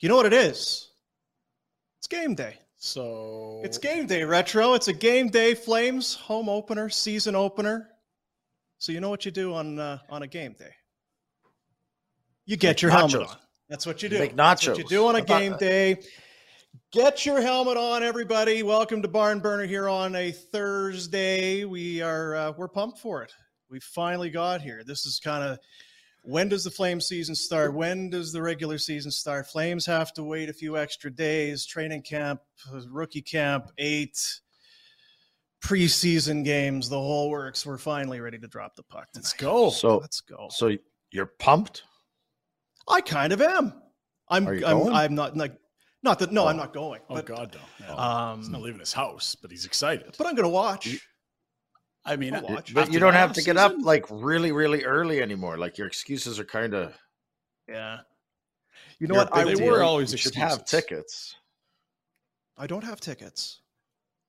You know what it is? It's game day. So It's game day, Retro. It's a game day Flames home opener, season opener. So you know what you do on uh, on a game day? You get Make your helmet on. That's what you do. Make That's what you do on a game day. Get your helmet on, everybody. Welcome to Barn Burner here on a Thursday. We are uh, we're pumped for it. We finally got here. This is kind of when does the flame season start? When does the regular season start? Flames have to wait a few extra days. Training camp, rookie camp, eight preseason games, the whole works. We're finally ready to drop the puck. Let's go. So let's go. So you're pumped? I kind of am. I'm. Are you I'm, going? I'm not like. Not that. No, I'm Oh. not going. Oh but, God, no. no. Um, he's not leaving his house, but he's excited. But I'm going to watch. I mean, I'll uh, watch. But you don't have to get up like really, really early anymore. Like your excuses are kind of. Yeah. You know what? I they were always You should have tickets. I don't have tickets.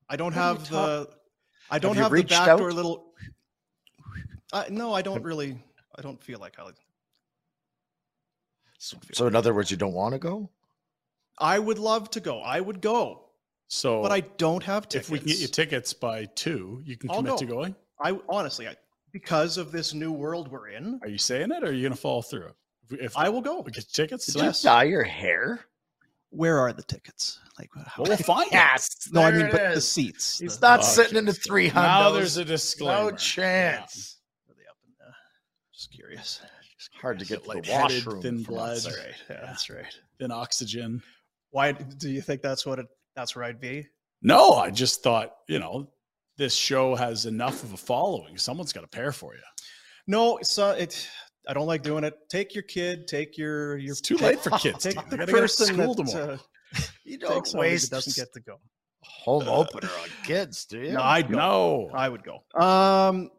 I don't What are you have talk- the. I don't you have, the reached backdoor out? little. I, no, I don't really. I don't feel like I. So, so in other words, you don't want to go. I would love to go. I would go, So, but I don't have tickets. if we can get you tickets by two, you can I'll commit go. to going. I honestly, I, because of this new world we're in, Are you saying it, or are you going to follow through? If, if I will go. we get tickets, Did so- Yes. you dye your hair? Where are the tickets? Like, uh, how, Well, we'll find them. Yes. no, I mean, it but the seats. He's the- not Oh, sitting in the three hundred. Now there's a disclaimer. no chance. Are they up in the- Just curious. Just Hard to get like the washroom. thin blood. That's right. Yeah, that's right. Thin oxygen. Why do you think that's what it? That's where I'd be. No, I just thought you know this show has enough of a following. Someone's got to pair for you. No, it's uh, it. I don't like doing it. Take your kid. Take your your. It's too late for kids. Take dude. the They gotta get to person school that, tomorrow. uh, You don't waste doesn't get to go. home opener on kids, do you? No, I'd no, I would go. Um,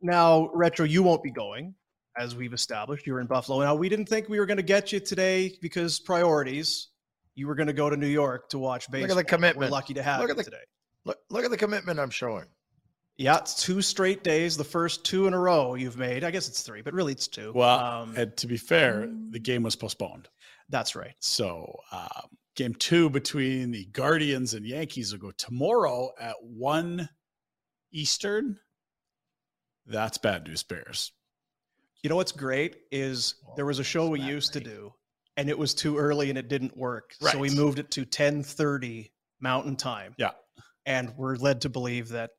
now retro, you won't be going, as we've established. You're in Buffalo. Now we didn't think we were going to get you today because priorities. You were going to go to New York to watch baseball. Look at the commitment. We're lucky to have Look at the- today. Look, look at the commitment I'm showing. Yeah, it's two straight days. The first two in a row you've made. I guess it's three, but really it's two. Well, um, and to be fair, the game was postponed. that's right. So um, game two between the Guardians and Yankees will go tomorrow at one Eastern. That's bad news, Bears. You know what's great is there was a show we Snap used to do, and it was too early and it didn't work. So we moved it to ten thirty Mountain Time. Yeah. and we're led to believe that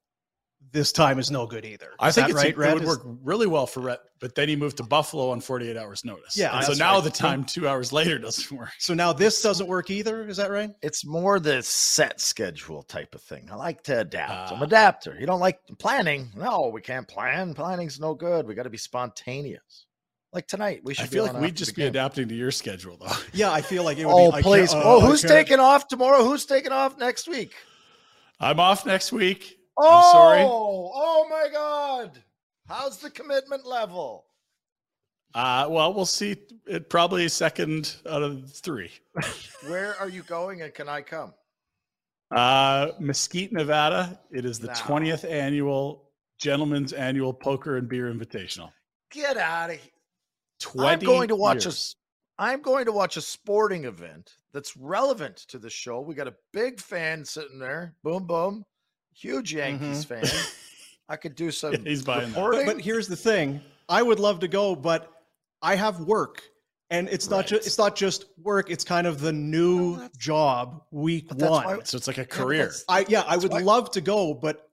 this time is no good either. I think that it's, right, it Rhett? would Is- work really well for Rhett, but then he moved to Buffalo on 48 hours notice. Yeah, And so now right. the time two hours later doesn't work. So now this doesn't work either. Is that right? It's more the set schedule type of thing. I like to adapt. I'm Ah. adapter. You don't like planning? No, we can't plan. Planning's no good. We got to be spontaneous. Like tonight, we should. I feel be like we'd just be game. adapting to your schedule though. Yeah, I feel like it would Oh, be. I please. can't- oh, who's taking off tomorrow? Who's taking off next week? I'm off next week. Oh, I'm sorry. Oh my God. How's the commitment level? Uh, well, we'll see. It probably second out of three. Where are you going and can I come? Uh, Mesquite, Nevada. It is the No. 20th annual Gentlemen's Annual Poker and Beer Invitational. Get out of here. 20 I'm going to watch years. a I'm going to watch a sporting event that's relevant to the show. We got a big fan sitting there. Boom boom. Huge Yankees mm-hmm. fan. I could do some He's buying that. reporting. But, but here's the thing: I would love to go, but I have work, and it's not just it's not just work. It's kind of the new job week one. why- So it's like a career. I yeah, I would why- love to go, but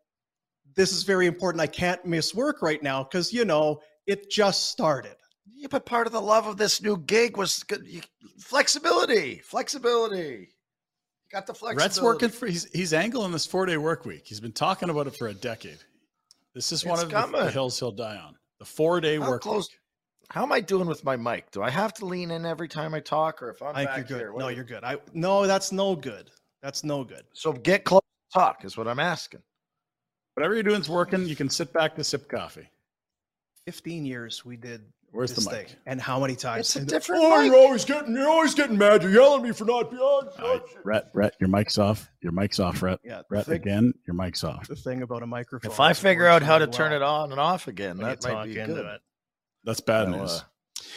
this is very important. I can't miss work right now because you know it just started. Yeah, but part of the love of this new gig was good, you, flexibility. Flexibility. Got the flexibility. Rhett's working for he's he's angling this four day work week. He's been talking about it for a decade. This is one of the, the hills he'll die on. The four day How work close- week. How am I doing with my mic? Do I have to lean in every time I talk, or if I'm I back you're good. here? no, you're good. I no, that's no good. That's no good. So get close. to Talk is what I'm asking. Whatever you're doing is working. You can sit back to sip coffee. Fifteen years we did Where's the mic? thing, and how many times? It's a and- different Oh, mic. you're always getting you're always getting mad. You're yelling at me for not being on. All right, Rhett, Rhett, your mic's off. Your mic's off, Rhett. Yeah, the Rhett, thing, again, your mic's off. the thing about a microphone. If I figure out how to really turn it on and off again, when that might be good. it. That's bad So, news. uh,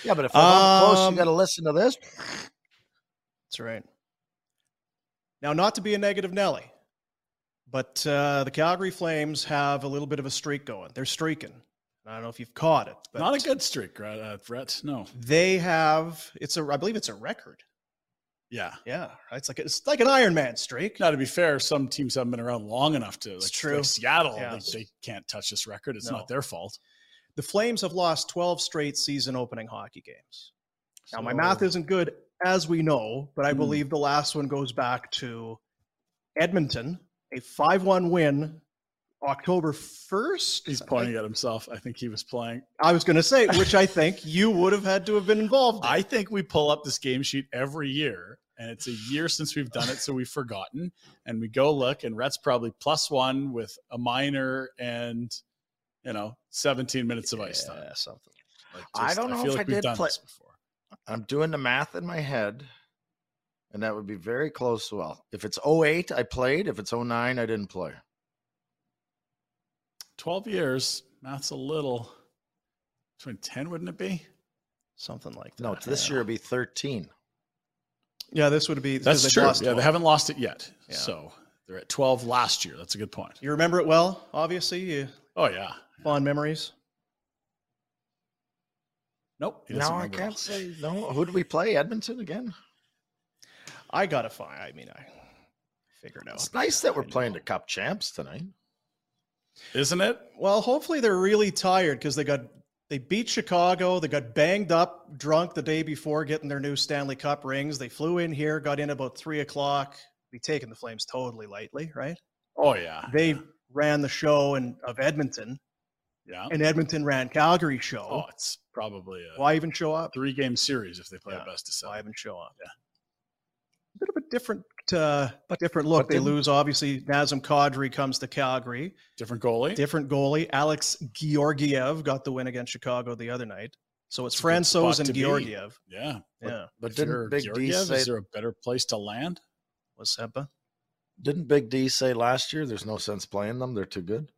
yeah, but if I'm up close, Um, you got to listen to this. That's right. Now, not to be a negative Nelly, but uh, the Calgary Flames have a little bit of a streak going. They're streaking. I don't know if you've caught it, but Not a good streak, Rhett. Uh, Rhett. No. They have. It's a. I believe it's a record. Yeah. Yeah, right? it's like it's like an Iron Man streak. Now, to be fair, some teams haven't been around long enough to. Like, It's true. like Seattle, Yeah. they, they can't touch this record. It's No. not their fault. The Flames have lost 12 straight season opening hockey games. Now, my math isn't good, as we know, but I Hmm. believe the last one goes back to Edmonton, a 5 1 win October 1st. He's pointing at himself. I think he was playing. I was going to say, which I think you would have had to have been involved in. I think we pull up this game sheet every year, and it's a year since we've done it, so we've forgotten. And we go look, and Rhett's probably plus one with a minor and you know 17 minutes of ice time. Yeah, something. Like, I don't know feel if like I we've did done play- this before. I'm doing the math in my head, and that would be very close. Well, if it's 08, I played. If it's 09, I didn't play. 12 years. Math's a little. Between 10, wouldn't it be? Something like that. No, this year it'd be 13. Yeah, this would be. That's true. lost Yeah, they haven't lost it yet. Yeah. So they're at 12 last year. That's a good point. You remember it well, obviously. You, Oh, yeah. fond memories. Nope. No, I can't it. say. No, who did we play? Edmonton again? I got to find. I mean, I figured out. It's nice that we're playing the Cup champs tonight. Isn't it? Well, hopefully they're really tired because they got they beat Chicago. They got banged up, drunk the day before getting their new Stanley Cup rings. They flew in here, got in about three o'clock. Be taking the Flames totally lightly, right? Oh, yeah. They ran the show in, of Edmonton, Yeah. and Edmonton ran Calgary show. Oh, it's probably a Why even show up? three game series if they play Yeah. a best of Why seven. even show up? Yeah. A bit of a different, uh, different look. but They didn't- lose. Obviously, Nazem Kadri comes to Calgary. Different goalie. Different goalie. Alex Georgiev got the win against Chicago the other night. So it's It's a Francouz and to be. Georgiev. yeah. Yeah. But If you're didn't Big D Georgiev, say? is there a better place to land? Was Sempa. Didn't Big D say last year? There's no sense playing them. They're too good.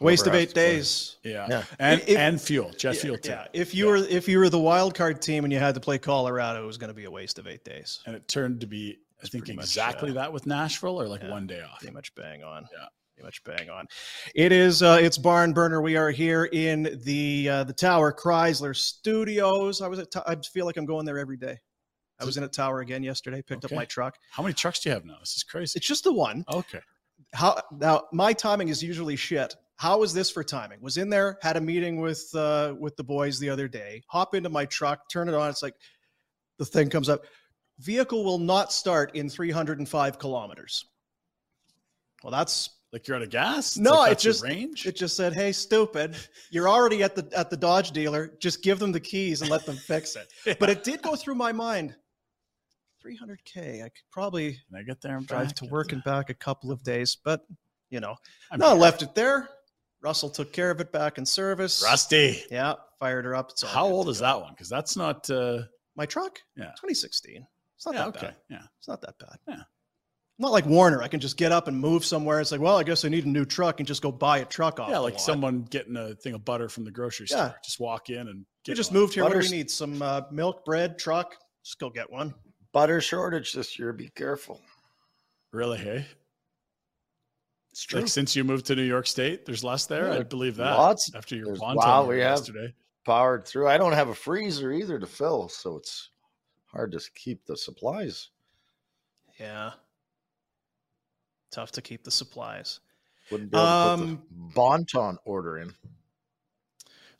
Waste of eight days. Yeah. Yeah. And If- and fuel. Jet yeah, fuel too. yeah. If you were if you were the wild card team and you had to play Colorado, it was going to be a waste of eight days. And it turned to be, I That's think, pretty much, exactly uh, that with Nashville or like yeah, one day off. Pretty much bang on. Yeah. Pretty much bang on. It is uh it's barn burner. We are here in the uh the Tower Chrysler Studios. I was at T- I feel like I'm going there every day. I was in a tower again yesterday, picked Okay. up my truck. How many trucks do you have now? This is crazy. It's just the one. Okay. How now my timing is usually shit. How is this for timing? Was in there, had a meeting with uh, with the boys the other day. Hop into my truck, turn it on. It's like the thing comes up. Vehicle will not start in 305 kilometers. Well, that's like you're out of gas. It's no. like it just range. it just said, "Hey, stupid! You're already at the at the Dodge dealer. Just give them the keys and let them fix it." But it did go through my mind. 300k. I could probably I get there and drive back, to work and back a couple of days, but you know, I'm no, here. left it there. Russell took care of it back in service. Rusty. Yeah, fired her up. How old is go. that one? Because that's not. uh My truck? Yeah. 2016. It's not Yeah. that Okay. bad. Yeah. It's not that bad. Yeah. Not like Warrener. I can just get up and move somewhere. It's like, well, I guess I need a new truck and just go buy a truck off. Yeah, the like lot. someone getting a thing of butter from the grocery Yeah. store. Just walk in and You get just one. moved here. What do we need? Some uh, milk, bread, truck. Just go get one. Butter shortage this year. Be careful. Really? Hey, It's true. like since you moved to New York State, there's less there. Yeah, I believe that. lots. after your Bonton wow, we have- yesterday. Powered through. I don't have a freezer either to fill, so it's hard to keep the supplies. Yeah. Tough to keep the supplies. Wouldn't be able to put Um, the Bonton order in.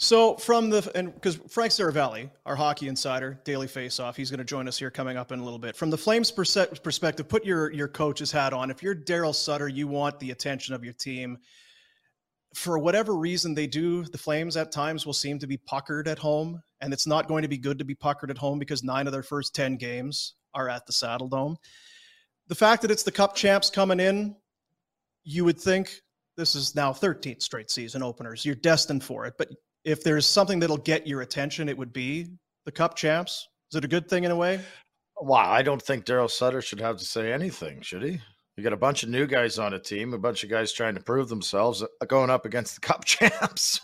So from the and because Frank Seravalli, our hockey insider, daily face-off, he's going to join us here coming up in a little bit. From the Flames perspective, put your your coach's hat on. If you're Daryl Sutter, you want the attention of your team. For whatever reason, they do. The Flames at times will seem to be puckered at home, and it's not going to be good to be puckered at home because nine of their first ten games are at the Saddledome. The fact that it's the Cup champs coming in, you would think this is now 13th straight season openers. You're destined for it, but if there's something that'll get your attention, it would be the Cup champs. Is it a good thing in a way? Wow, I don't think Daryl Sutter should have to say anything, should he? You got a bunch of new guys on a team, a bunch of guys trying to prove themselves, uh, going up against the Cup champs.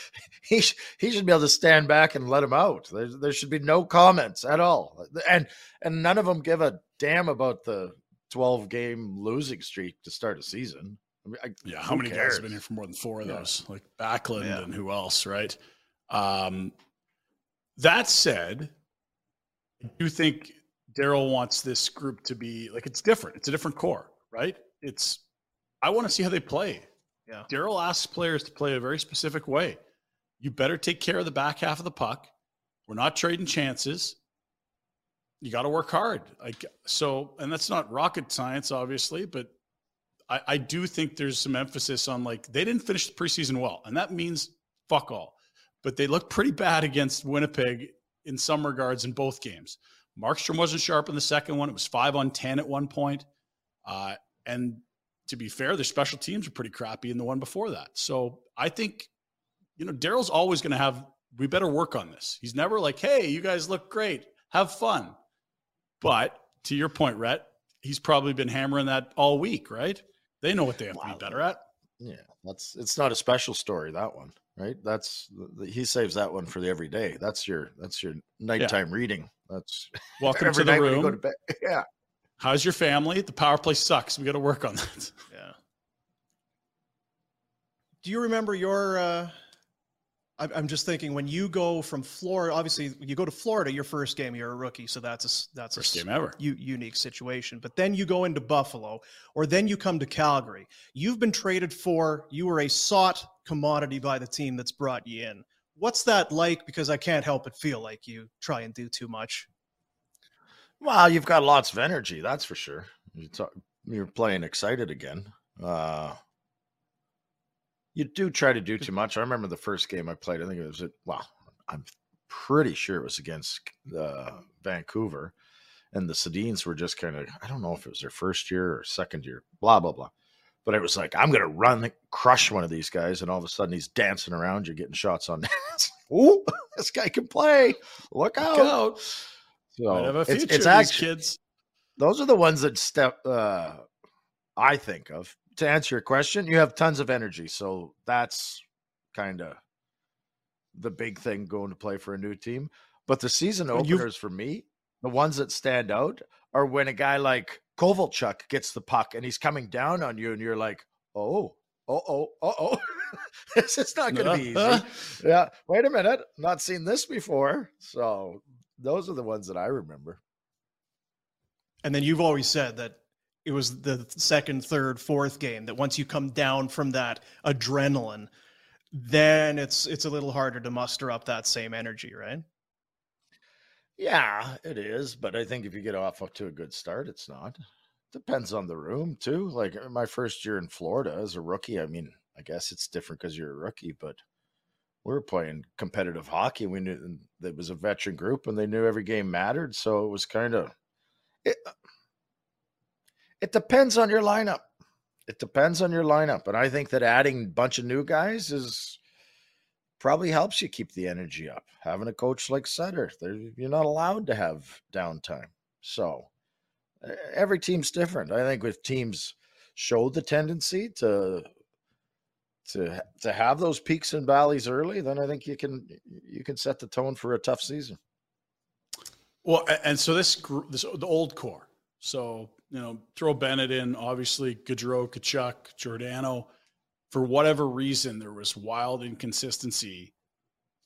he he should be able to stand back and let them out. There, there should be no comments at all, and and none of them give a damn about the twelve game losing streak to start a season. I mean, I, Yeah, how many guys have been here for more than four of Yeah. those? Like Backlund Yeah. and who else, right? Um, that said, I do think Daryl wants this group to be like it's different. It's a different core, right? It's I want to see how they play. Yeah. Daryl asks players to play a very specific way. You better take care of the back half of the puck. We're not trading chances. You got to work hard. Like so, and that's not rocket science, obviously, but I, I do think there's some emphasis on like they didn't finish the preseason well, and that means fuck all. But they looked pretty bad against Winnipeg in some regards in both games. Markstrom wasn't sharp in the second one. It was five on ten at one point. Uh, and to be fair, their special teams were pretty crappy in the one before that. So I think, you know, Daryl's always going to have. We better work on this. He's never like, "Hey, you guys look great. Have fun." But to your point, Rhett, he's probably been hammering that all week, right? They know what they have to be better at. Yeah, that's it's not a special story that one, right? That's he saves that one for the everyday. That's your that's your nighttime reading. That's Welcome every to the night when you room. go to bed. Yeah, How's your family? The power play sucks. We got to work on that. Yeah. Do you remember your? Uh, I, I'm just thinking when you go from Florida. Obviously, you go to Florida. Your first game, you're a rookie, so that's a that's First a game ever. u- unique situation. But then you go into Buffalo, or then you come to Calgary. You've been traded for. You were a sought commodity by the team that's brought you in. What's that like? Because I can't help but feel like you try and do too much. well, you've got lots of energy. That's for sure. You talk, you're playing excited again. Uh, you do try to do too much. I remember the first game I played. I think it was at well, I'm pretty sure it was against uh, Vancouver, and the Sedins were just kind of I don't know if it was their first year or second year. Blah blah blah. But it was like I'm gonna run, crush one of these guys, and all of a sudden he's dancing around You're getting shots on. Ooh, this guy can play. Look out! out. So have a it's, future. it's actually kids. those are the ones that step uh I think of. To answer your question, you have tons of energy. So that's kind of the big thing going to play for a new team. But the season you've- openers for me, the ones that stand out are when a guy like Kovalchuk gets the puck and he's coming down on you and you're like, oh, oh, oh, oh, oh. this is not going to be easy. yeah. Wait a minute. Not seen this before. So those are the ones that I remember. And then you've always said that it was the second, third, fourth game that once you come down from that adrenaline, then it's it's a little harder to muster up that same energy, right? Yeah, it is. But I think if you get off to a good start, it's not. Depends on the room too. Like uh, my first year in Florida as a rookie, I mean, I guess it's different because you're a rookie, but we were playing competitive hockey. We knew it was a veteran group and they knew every game mattered. So it was kind of it depends on your lineup. It depends on your lineup. And I think that adding a bunch of new guys is probably helps you keep the energy up. Having a coach like Sutter, you're not allowed to have downtime. So every team's different. I think if teams show the tendency to to to have those peaks and valleys early, then I think you can you can set the tone for a tough season. Well, and so this this the old core. So you know, throw Bennett in, obviously Gaudreau, Tkachuk, Giordano. For whatever reason, there was wild inconsistency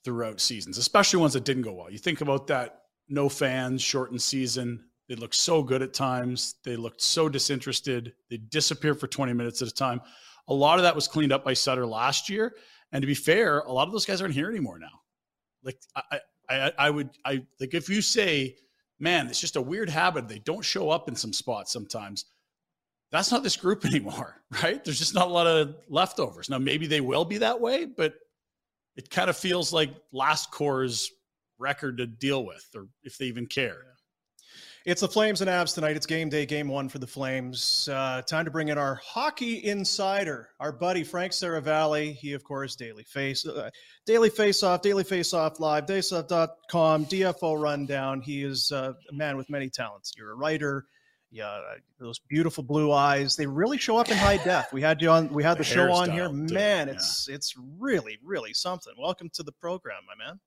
throughout seasons, especially ones that didn't go well. You think about that no fans, shortened season. They looked so good at times. They looked so disinterested. They disappeared for 20 minutes at a time. A lot of that was cleaned up by Sutter last year. And to be fair, a lot of those guys aren't here anymore now. Like I, I, I would, I like if you say man, it's just a weird habit. They don't show up in some spots sometimes. That's not this group anymore, right? There's just not a lot of leftovers. Now, maybe they will be that way, but it kind of feels like last core's record to deal with, or if they even care. It's the Flames and Avs tonight. It's game day, game one for the Flames. Uh, time to bring in our hockey insider, our buddy Frank Seravalli. He, of course, Daily Face, uh, Daily Face Off, Daily Face Off Live, Faceoff.com, DFO Rundown. He is uh, a man with many talents. You're a writer. Yeah, those beautiful blue eyes. They really show up in high def. We had you on. We had the, the show on here. Man, it's yeah. it's really really something. Welcome to the program, my man.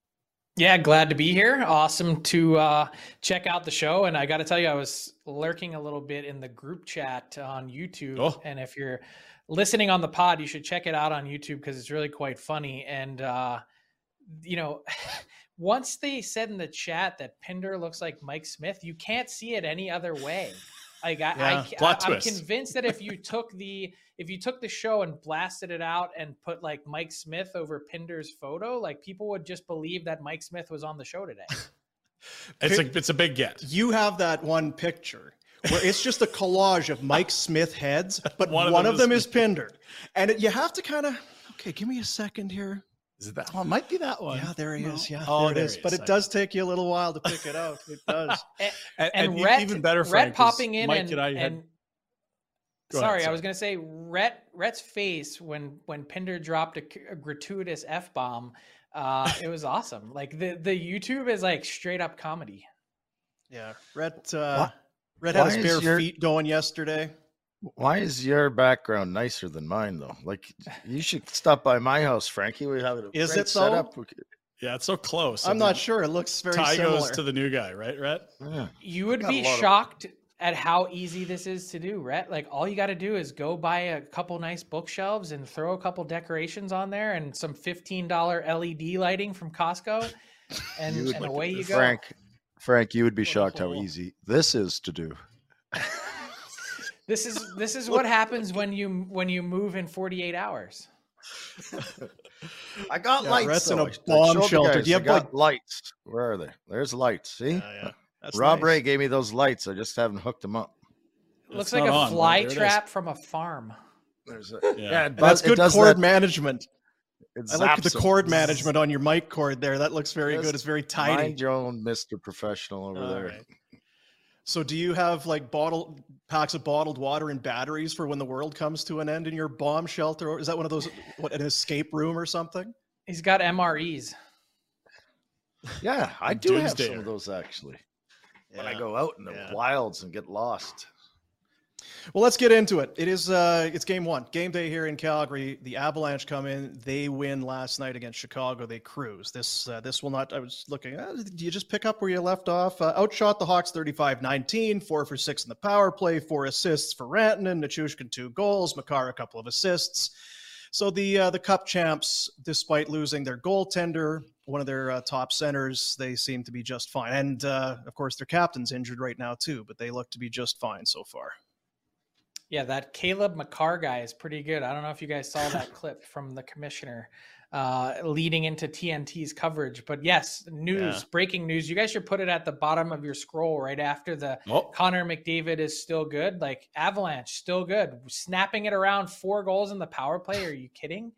Yeah, glad to be here. Awesome to uh, check out the show. And I got to tell you, I was lurking a little bit in the group chat on YouTube. Oh. And if you're listening on the pod, you should check it out on YouTube because it's really quite funny. And, uh, you know, once they said in the chat that Pinder looks like Mike Smith, you can't see it any other way. Like I, yeah, I, I I'm convinced that if you took the if you took the show and blasted it out and put like Mike Smith over Pinder's photo, like people would just believe that Mike Smith was on the show today. it's a it's a big get. You have that one picture where it's just a collage of Mike Smith heads, but one, one of them, is, is Pinder, and it, you have to kind of okay. Give me a second here. Is it that one? Might be that one. Yeah, there he no. is. Yeah, oh, there it is. But it does take you a little while to pick it out. It does. and, and, and, Rhett, even better, Frank, Rhett popping in Mike and, and I had. Sorry, ahead, I was going to say Rhett Rhett's face when when Pinder dropped a, a gratuitous f bomb. Uh, it was awesome. Like the the YouTube is like straight up comedy. Yeah, Rhett. Uh, Rhett had his bare your... feet going yesterday. Why is your background nicer than mine though? Like you should stop by my house, Frankie. We have a is great it setup. Yeah, it's so close. I'm not sure. It looks very Tie similar. goes to the new guy, right, Rhett? Yeah. You would be shocked of... at how easy this is to do, Rhett. Like all you got to do is go buy a couple nice bookshelves and throw a couple decorations on there and some $15 LED lighting from Costco, and, would, and away you go. Frank, Frank, you would be shocked how easy this is to do. This is this is what happens when you when you move in 48 hours. I got yeah, lights. in a bomb shelter. Do you have like lights? Where are they? There's lights. See, yeah, yeah. Rob nice. Ray gave me those lights. I just haven't hooked them up. Looks like a on, fly trap from a farm. There's a, yeah, yeah that's good cord that, management. I like the cord management on your mic cord there. That looks very good. It's very tidy. Mind your own, Mister Professional over All there. Right. So do you have like bottle packs of bottled water and batteries for when the world comes to an end in your bomb shelter? Or is that one of those what an escape room or something? He's got MREs. Yeah, I do have some of those actually. Yeah. When I go out in the yeah. wilds and get lost. Well, let's get into it. It is uh, it's game one, game day here in Calgary. The Avalanche come in, they win last night against Chicago. They cruise. This uh, this will not. I was looking. Uh, do you just pick up where you left off? Uh, outshot the Hawks 35-19, four for six in the power play, four assists for Rantanen, Nichushkin two goals, Makar a couple of assists. So the uh, the Cup champs, despite losing their goaltender, one of their uh, top centers, they seem to be just fine. And uh, of course, their captain's injured right now too, but they look to be just fine so far. Yeah, that Caleb Makar guy is pretty good. I don't know if you guys saw that clip from the commissioner uh, leading into TNT's coverage. But yes, news, yeah. breaking news. You guys should put it at the bottom of your scroll right after the oh. Connor McDavid is still good. Like Avalanche, still good. Snapping it around four goals in the power play. Are you kidding?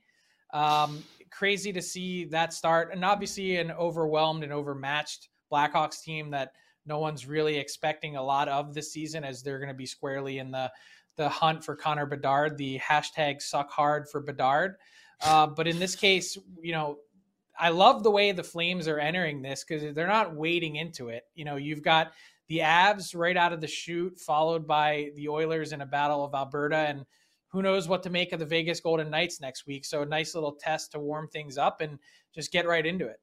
Um, crazy to see that start. And obviously, an overwhelmed and overmatched Blackhawks team that no one's really expecting a lot of this season as they're going to be squarely in the the hunt for Connor Bedard, the hashtag suck hard for Bedard. Uh, but in this case, you know, I love the way the Flames are entering this because they're not wading into it. You know, you've got the Avs right out of the chute, followed by the Oilers in a battle of Alberta, and who knows what to make of the Vegas Golden Knights next week. So a nice little test to warm things up and just get right into it.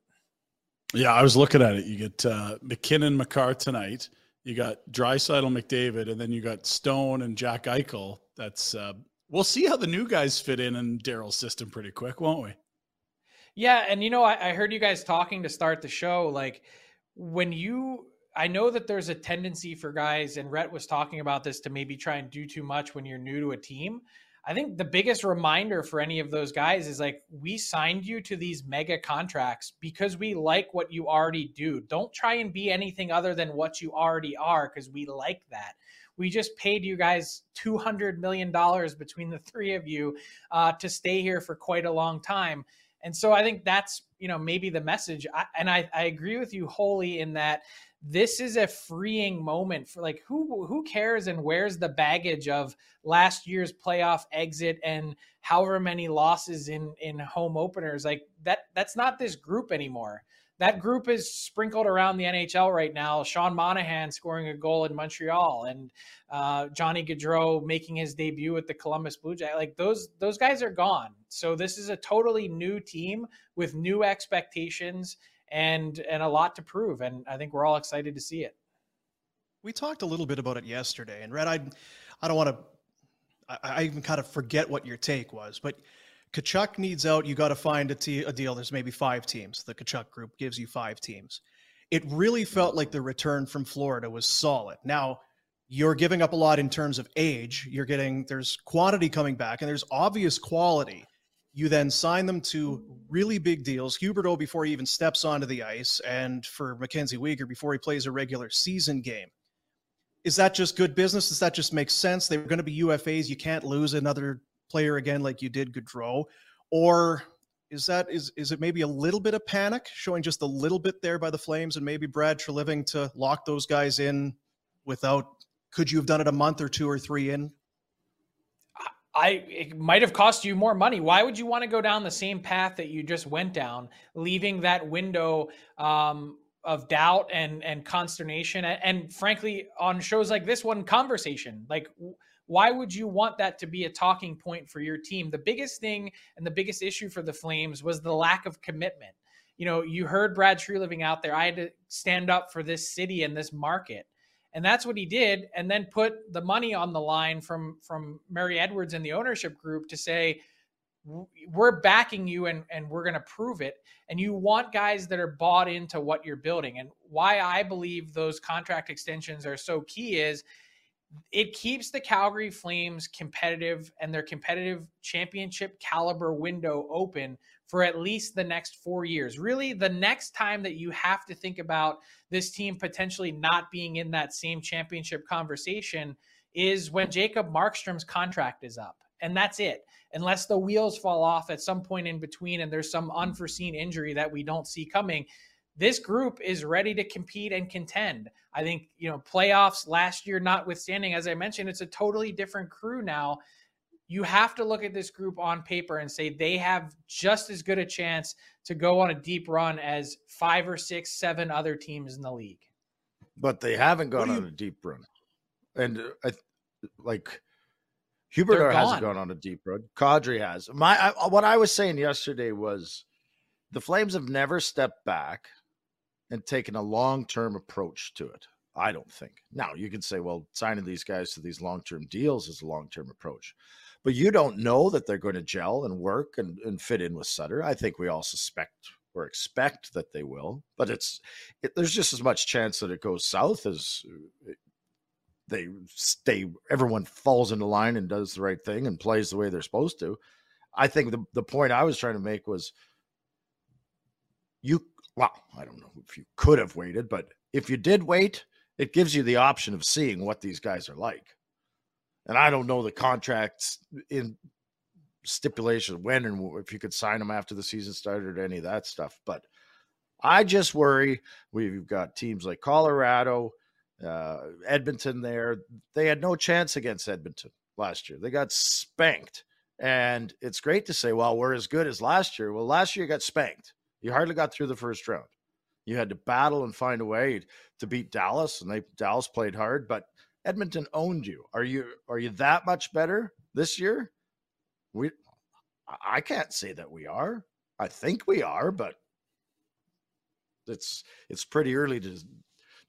Yeah, I was looking at it. You get uh, MacKinnon, Makar tonight. You got Draisaitl, McDavid, and then you got Stone and Jack Eichel. That's uh, we'll see how the new guys fit in in Daryl's system pretty quick, won't we? Yeah, and you know, I, I heard you guys talking to start the show. Like when you, I know that there's a tendency for guys, and Rhett was talking about this to maybe try and do too much when you're new to a team. I think the biggest reminder for any of those guys is like, we signed you to these mega contracts because we like what you already do. Don't try and be anything other than what you already are because we like that. We just paid you guys $200 million between the three of you uh, to stay here for quite a long time. And so I think that's, you know, maybe the message. I, and I, I agree with you wholly in that this is a freeing moment for like who who cares and where's the baggage of last year's playoff exit and however many losses in in home openers like that that's not this group anymore that group is sprinkled around the NHL right now. Sean Monahan scoring a goal in Montreal, and uh, Johnny Gaudreau making his debut with the Columbus Blue Jays. Like those, those guys are gone. So this is a totally new team with new expectations and and a lot to prove. And I think we're all excited to see it. We talked a little bit about it yesterday, and Rhett, I, I don't want to. I, I even kind of forget what your take was, but Tkachuk needs out. You got to find a, t- a deal. There's maybe five teams. The Tkachuk group gives you five teams. It really felt like the return from Florida was solid. Now, you're giving up a lot in terms of age. You're getting, there's quantity coming back, and there's obvious quality. You then sign them to mm-hmm. really big deals. Huberdeau before he even steps onto the ice, and for Mackenzie Weegar before he plays a regular season game. Is that just good business? Does that just make sense? They were going to be UFAs. You can't lose another player again like you did Gaudreau? Or is that is is it maybe a little bit of panic showing just a little bit there by the Flames and maybe Brad Treliving to lock those guys in without could you have done it a month or two or three in? I it might have cost you more money. Why would you want to go down the same path that you just went down, leaving that window um, of doubt and and consternation, and, and, frankly, on shows like this one, conversation like why would you want that to be a talking point for your team? The biggest thing and the biggest issue for the Flames was the lack of commitment. You know, you heard Brad Treliving out there. I had to stand up for this city and this market. And that's what he did, and then put the money on the line from from Murray Edwards and the ownership group to say, we're backing you and, and we're going to prove it. And you want guys that are bought into what you're building. And why I believe those contract extensions are so key is it keeps the Calgary Flames competitive and their competitive championship caliber window open for at least the next four years. Really, the next time that you have to think about this team potentially not being in that same championship conversation is when Jacob Markstrom's contract is up. And that's it. Unless the wheels fall off at some point in between and there's some unforeseen injury that we don't see coming, this group is ready to compete and contend. I think, you know, playoffs last year notwithstanding, as I mentioned, it's a totally different crew now. You have to look at this group on paper and say they have just as good a chance to go on a deep run as five or six, seven other teams in the league. But they haven't gone on a deep run. And uh, like Hubert hasn't gone on a deep run. Kadri has. My I, what I was saying yesterday was the Flames have never stepped back and taken a long term approach to it. I don't think. Now, you can say, well, signing these guys to these long term deals is a long term approach, but you don't know that they're going to gel and work and, and fit in with Sutter. I think we all suspect or expect that they will, but it's it, there's just as much chance that it goes south as uh, they stay everyone falls into line and does the right thing and plays the way they're supposed to. I think the the point I was trying to make was you well, I don't know if you could have waited, but if you did wait, it gives you the option of seeing what these guys are like. And I don't know the contracts in stipulation when and if you could sign them after the season started or any of that stuff. But I just worry we've got teams like Colorado, uh, Edmonton there. They had no chance against Edmonton last year. They got spanked. And it's great to say, well, we're as good as last year. Well, last year you got spanked. You hardly got through the first round. You had to battle and find a way to beat Dallas, and they Dallas played hard, but Edmonton owned you. Are you are you that much better this year? We I can't say that we are. I think we are, but it's it's pretty early to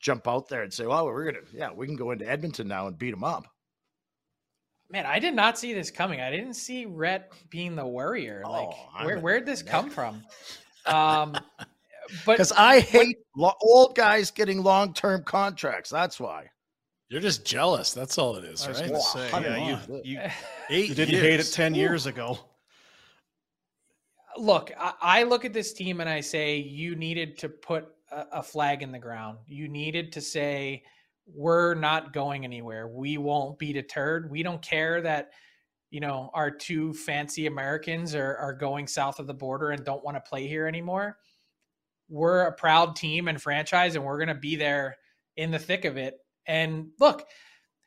jump out there and say, "Well, we're gonna yeah, we can go into Edmonton now and beat them up." Man, I did not see this coming. I didn't see Rhett being the warrior. Oh, like, oh, where where'd this come from? Um, but because I hate what, old guys getting long term contracts. That's why. You're just jealous. That's all it is, right? Say, yeah, you, you, you didn't years. hate it 10 Ooh. years ago. Look, I, I, look at this team and I say, you needed to put a, a flag in the ground. You needed to say, we're not going anywhere. We won't be deterred. We don't care that, you know, our two fancy Americans are, are going south of the border and don't want to play here anymore we're a proud team and franchise, and we're going to be there in the thick of it. And look,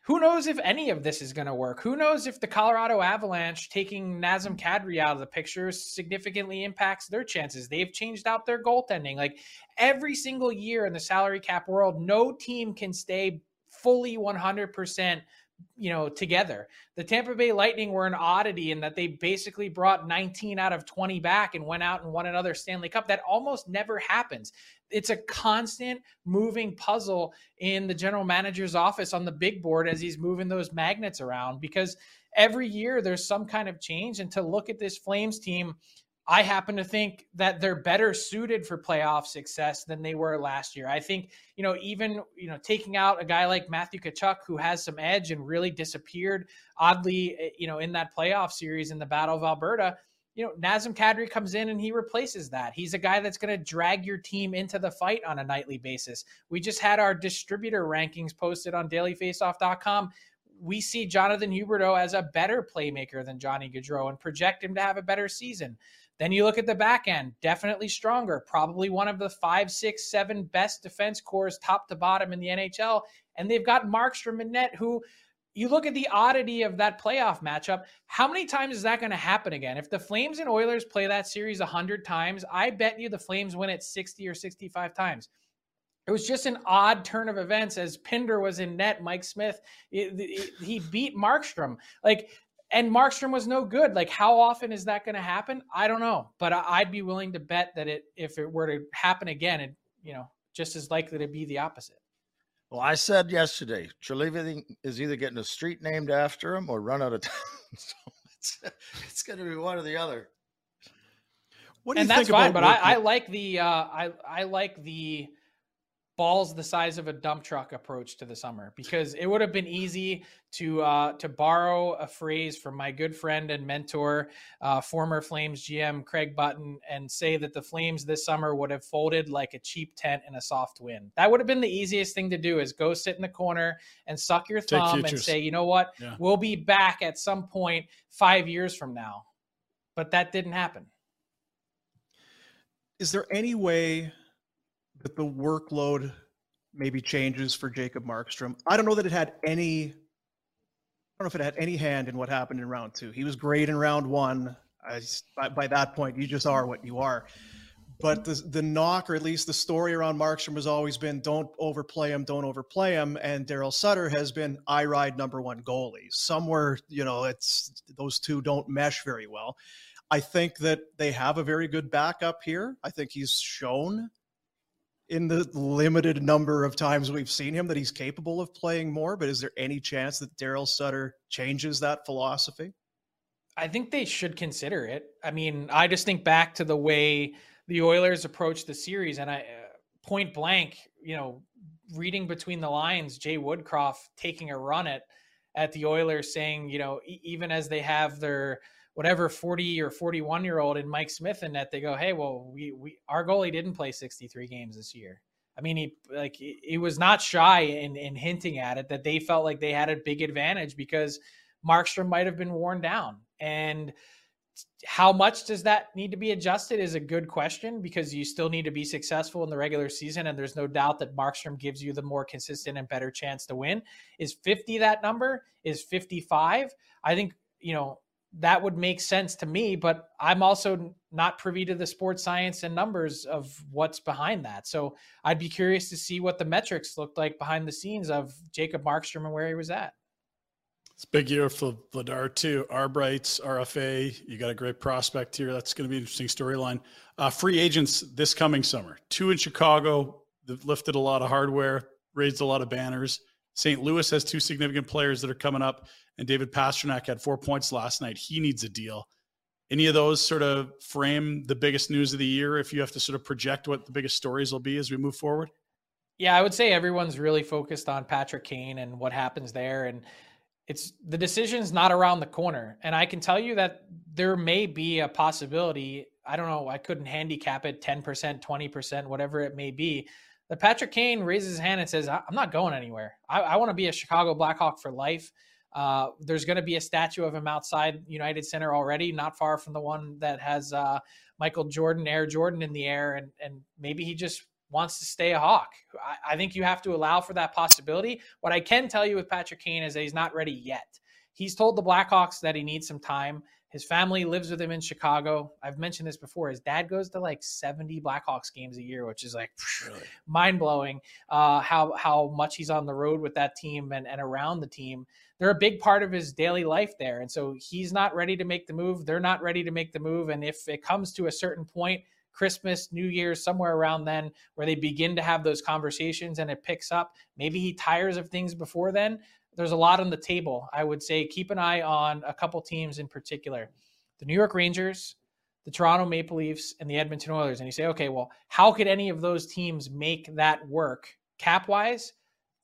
who knows if any of this is going to work? Who knows if the Colorado Avalanche taking Nazem Kadri out of the picture significantly impacts their chances? They've changed out their goaltending. Like every single year in the salary cap world, no team can stay fully 100% you know, together. The Tampa Bay Lightning were an oddity in that they basically brought 19 out of 20 back and went out and won another Stanley Cup. That almost never happens. It's a constant moving puzzle in the general manager's office on the big board as he's moving those magnets around because every year there's some kind of change. And to look at this Flames team, I happen to think that they're better suited for playoff success than they were last year. I think, you know, even, you know, taking out a guy like Matthew Tkachuk who has some edge and really disappeared oddly, eh, you know, in that playoff series in the Battle of Alberta, you know, Nazem Kadri comes in and he replaces that. He's a guy that's going to drag your team into the fight on a nightly basis. We just had our distributor rankings posted on dailyfaceoff.com we see Jonathan Huberdeau as a better playmaker than Johnny Gaudreau and project him to have a better season. Then you look at the back end, definitely stronger, probably one of the five, six, seven best defense cores, top to bottom in the NHL. And they've got Markstrom and net, who you look at the oddity of that playoff matchup. How many times is that going to happen again? If the Flames and Oilers play that series 100 times, I bet you the Flames win it 60 or 65 times. It was just an odd turn of events as Pinder was in net. Mike Smith, it, it, he beat Markstrom. Like and Markstrom was no good. Like, how often is that going to happen? I don't know, but I'd be willing to bet that it, if it were to happen again, it, you know, just as likely to be the opposite. Well, I said yesterday, Treliving is either getting a street named after him or run out of town. so it's, it's going to be one or the other. What do and you that's fine, but I, I, like the uh, I I like the balls the size of a dump truck approach to the summer because it would have been easy to uh, to borrow a phrase from my good friend and mentor, uh, former Flames GM Craig Button, and say that the Flames this summer would have folded like a cheap tent in a soft wind. That would have been the easiest thing to do: is go sit in the corner and suck your thumb and say, you know what, yeah. we'll be back at some point five years from now. But that didn't happen. Is there any way? That the workload maybe changes for Jacob Markstrom. I don't know that it had any. I don't know if it had any hand in what happened in round two. He was great in round one. I, by, by that point, you just are what you are. But the the knock, or at least the story around Markstrom, has always been don't overplay him, don't overplay him. And Daryl Sutter has been I ride number one goalie. Somewhere, you know, it's those two don't mesh very well. I think that they have a very good backup here. I think he's shown in the limited number of times we've seen him that he's capable of playing more. But is there any chance that Daryl Sutter changes that philosophy? I think they should consider it. I mean, I just think back to the way the Oilers approached the series, and I uh, point blank, you know, reading between the lines, Jay Woodcroft taking a run at at the Oilers, saying, you know, even as they have their whatever 40 or 41 year old in Mike Smith in net, they go, hey, well, we we our goalie didn't play 63 games this year. I mean, he like he was not shy in in hinting at it that they felt like they had a big advantage because Markstrom might have been worn down and how much does that need to be adjusted is a good question because you still need to be successful in the regular season. And there's no doubt that Markstrom gives you the more consistent and better chance to win. Is 50 that number? Is 55? I think, you know, that would make sense to me, but I'm also not privy to the sports science and numbers of what's behind that. So I'd be curious to see what the metrics looked like behind the scenes of Jacob Markstrom and where he was at. It's a big year for Vladar too. Arbrights, RFA. You got a great prospect here. That's going to be an interesting storyline. Uh, free agents this coming summer. Two in Chicago. They've lifted a lot of hardware, raised a lot of banners. St. Louis has two significant players that are coming up, and David Pastrnak had four points last night. He needs a deal. Any of those sort of frame the biggest news of the year if you have to sort of project what the biggest stories will be as we move forward? Yeah, I would say everyone's really focused on Patrick Kane and what happens there. And it's the decision's not around the corner. And I can tell you that there may be a possibility. I don't know. I couldn't handicap it 10%, 20%, whatever it may be. That Patrick Kane raises his hand and says, I'm not going anywhere. I, I want to be a Chicago Blackhawk for life. Uh, there's going to be a statue of him outside United Center already, not far from the one that has uh, Michael Jordan, Air Jordan in the air. And, and maybe he just wants to stay a Hawk. I, I, think you have to allow for that possibility. What I can tell you with Patrick Kane is that he's not ready yet. He's told the Blackhawks that he needs some time. His family lives with him in Chicago. I've mentioned this before. His dad goes to like 70 Blackhawks games a year, which is like really? mind blowing. Uh, how how much he's on the road with that team and, and around the team. They're a big part of his daily life there, and so he's not ready to make the move. They're not ready to make the move, and if it comes to a certain point Christmas, New Year's, somewhere around then, where they begin to have those conversations and it picks up. Maybe he tires of things before then. There's a lot on the table. I would say keep an eye on a couple teams in particular the New York Rangers, the Toronto Maple Leafs, and the Edmonton Oilers. And you say, okay, well, how could any of those teams make that work cap wise?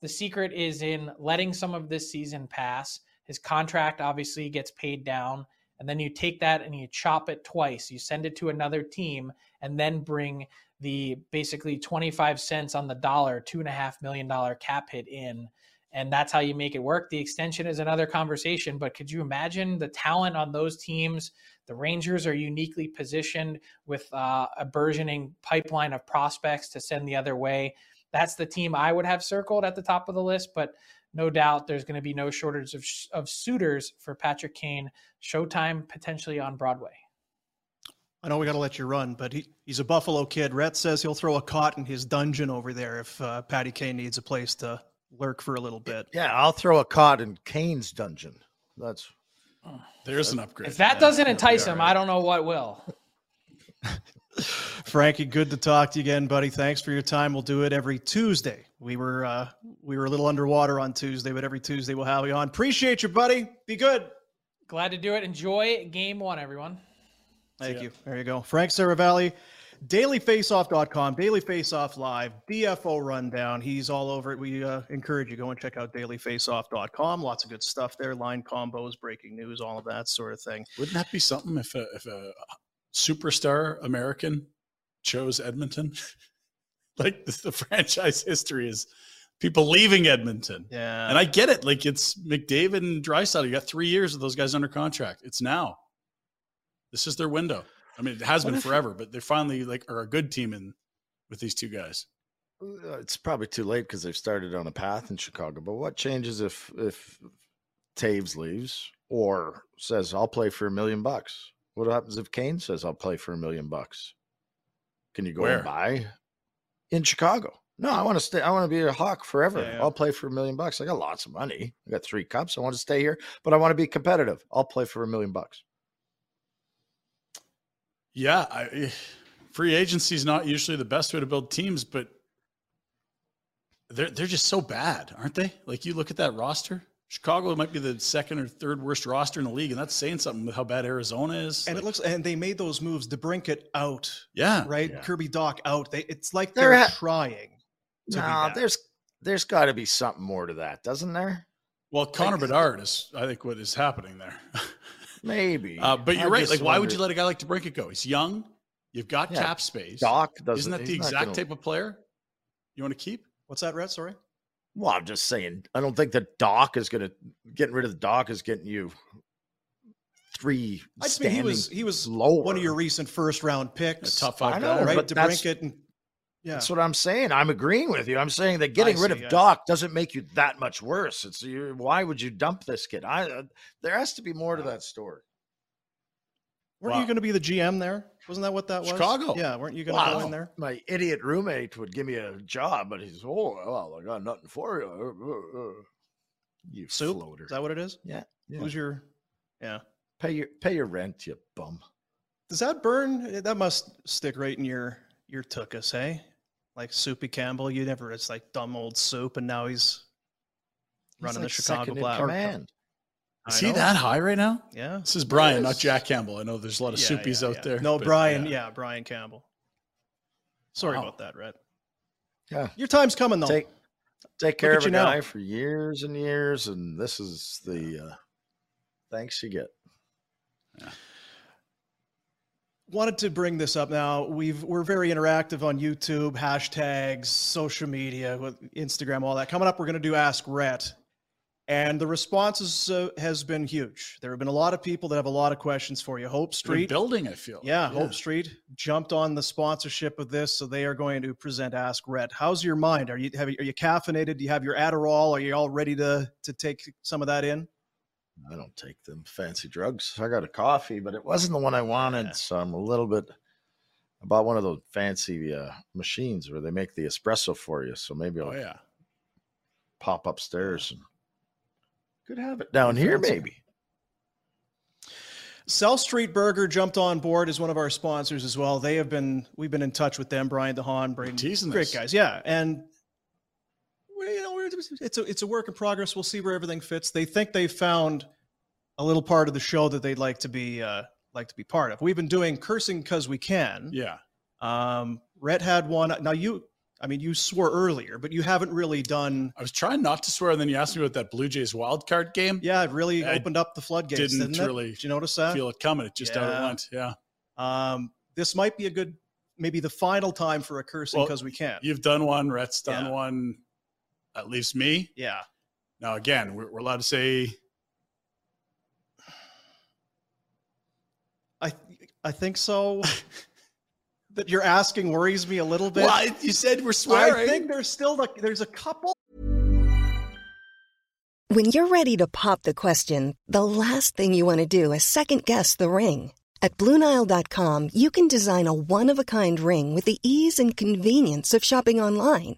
The secret is in letting some of this season pass. His contract obviously gets paid down and then you take that and you chop it twice. You send it to another team and then bring the basically 25 cents on the dollar, two and a half million dollar cap hit in. And that's how you make it work. The extension is another conversation, but could you imagine the talent on those teams? The Rangers are uniquely positioned with uh, a burgeoning pipeline of prospects to send the other way. That's the team I would have circled at the top of the list. But no doubt there's going to be no shortage of, of suitors for Patrick Kane. Showtime potentially on Broadway. I know we got to let you run, but he, he's a Buffalo kid. Rhett says he'll throw a cot in his dungeon over there if uh, Patty Kane needs a place to lurk for a little bit. Yeah, I'll throw a cot in Kane's dungeon. That's there's an upgrade. If that doesn't entice him, right. I don't know what will. Frankie, good to talk to you again, buddy. Thanks for your time. We'll do it every Tuesday. We were uh, we were a little underwater on Tuesday, but every Tuesday we'll have you on. Appreciate you, buddy. Be good. Glad to do it. Enjoy game one, everyone. Thank you. There you go. Frank Seravalli, dailyfaceoff.com, Daily Faceoff Live, DFO Rundown. He's all over it. We uh, encourage you go and check out dailyfaceoff.com. Lots of good stuff there, line combos, breaking news, all of that sort of thing. Wouldn't that be something if a, if a superstar American chose Edmonton? like the, the franchise history is people leaving Edmonton. Yeah. And I get it. Like it's McDavid and Draisaitl. You got three years of those guys under contract. It's now. This is their window. I mean, it has what been forever, but they finally like are a good team in with these two guys. Uh, it's probably too late because they've started on a path in Chicago. But what changes if if Toews leaves or says I'll play for a million bucks? What happens if Kane says I'll play for a million bucks? Can you go Where? and buy in Chicago? No, I want to stay. I want to be a Hawk forever. Yeah, yeah. I'll play for a million bucks. I got lots of money. I got three cups. I want to stay here, but I want to be competitive. I'll play for a million bucks. Yeah, I, free agency is not usually the best way to build teams, but they're they're just so bad, aren't they? Like you look at that roster. Chicago might be the second or third worst roster in the league, and that's saying something with how bad Arizona is. And like, it looks, and they made those moves. DeBrincat out, yeah, right. Yeah. Kirby Dach out. They, it's like they're, they're ha- trying. no, there's there's got to be something more to that, doesn't there? Well, Connor Bedard is, I think, what is happening there. Maybe. Uh, but you're I right. just Like, why would you let a guy like DeBrincat go? He's young. You've got Yeah, cap space. Dach doesn't. Isn't that the exact gonna- type of player you want to keep? What's that, Rhett? Sorry. Well, I'm just saying. I don't think that Dach is going to getting rid of the Dach is getting you three. I just mean he was he was lower. one of your recent first round A picks. top I five know, guy. right? but that's- DeBrincat and yeah. That's what I'm saying. I'm agreeing with you. I'm saying that getting rid of yeah. Dach doesn't make you that much worse. It's you. Why would you dump this kid? I. Uh, there has to be more to that story. Weren't Wow. you going to be the GM there? Wasn't that what that was? Chicago. Yeah, weren't you going to go in there? My idiot roommate would give me a job, but he's oh well, I got nothing for you. Uh, uh, uh." You Soup? floater. Is that what it is? yeah. yeah. Who's your? Yeah. pay your pay your rent, you bum. Does that burn? That must stick right in your your tuchus, hey? Like Soupy Campbell, you never. It's like dumb old soup, and now he's He's running like the Chicago second in Black. command. Is I he know. that high right now? Yeah. This is Brian, not Jack Campbell. I know there's a lot of Yeah, soupies yeah, out yeah. there. No, Brian. Yeah. Brian Campbell. Sorry Wow. about that, Rhett. Yeah. Your time's coming though. Take take care of you a now. guy for years and years, and this is the uh, thanks you get. Wanted to bring this up now. We've we're very interactive on youtube hashtags social media with instagram all that. Coming up we're going to do ask Rhett. and the responses uh, has been huge. There have been a lot of people that have a lot of questions for you. Hope street building, I feel. yeah, hope street jumped on the sponsorship of this so they are going to present ask Rhett. how's your mind? Are you have are you caffeinated? Do you have your adderall? Are you all ready to to take some of that in I don't take them fancy drugs. I got a coffee, but it wasn't the one I wanted, Yeah. so I'm a little bit. I bought one of those fancy uh, machines where they make the espresso for you. So maybe I'll Oh yeah. pop upstairs and could have it down here, maybe. South Street Burger jumped on board as one of our sponsors as well. They have been we've been in touch with them, Brian DeHaan, Braden, great guys, yeah. And we, you know, we're, it's a it's a work in progress. We'll see where everything fits. They think they found a little part of the show that they'd like to be uh, like to be part of. We've been doing cursing because we can. Yeah. Um, Rhett had one. Now you, I mean, you swore earlier, but you haven't really done. I was trying not to swear, and then you asked me about that Blue Jays wild card game. Yeah, it really I opened up the floodgates. didn't Didn't, it? really Did you notice that? Feel it coming. It just out Yeah. it went. Yeah. Um, this might be a good, maybe the final time for a cursing Well, because we can. You've done one. Rhett's done Yeah. one. That leaves me. yeah. Now again, we're, we're allowed to say I I think so. that you're asking worries me a little bit. Well, you said we're I think there's still like there's a couple. When you're ready to pop the question, the last thing you want to do is second guess the ring. At Bluenile.com, you can design a one of a kind ring with the ease and convenience of shopping online.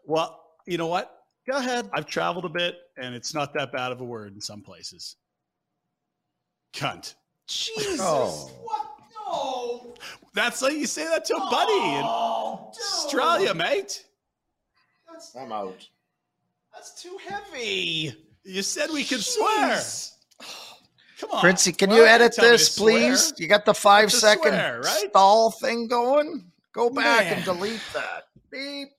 Well, you know what? Go ahead. I've traveled a bit, and it's not that bad of a word in some places. Cunt. Jesus. Oh. What? No. That's like you say that to a buddy in Oh, Australia, mate. That's, I'm out. that's too heavy. You said we could swear. Jeez. Come on, Princey, can Well, you edit tell me this, please? swear. You got the five second to swear, right? stall thing going. Go back Man. and delete that. Beep.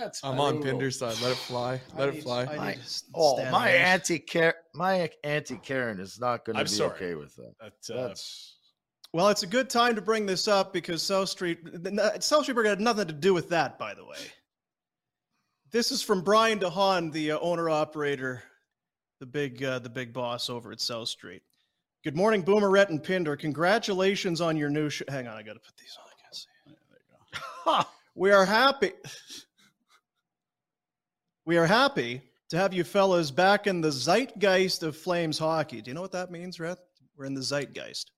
That's I'm on brutal. Pinder's side. Let it fly. Let I it fly. My- oh, my auntie Karen, my auntie Karen is not going to be sorry. okay with that. That, uh, That's Well, it's a good time to bring this up because South Street, South Street Burger had nothing to do with that, by the way. This is from Brian DeHaan, the uh, owner operator, the big uh, the big boss over at South Street. Good morning, Boomerette and Pinder. Congratulations on your new show. Hang on, I got to put these on. I guess. we are happy. We are happy to have you fellows back in the zeitgeist of Flames hockey. Do you know what that means, Rhett? We're in the zeitgeist.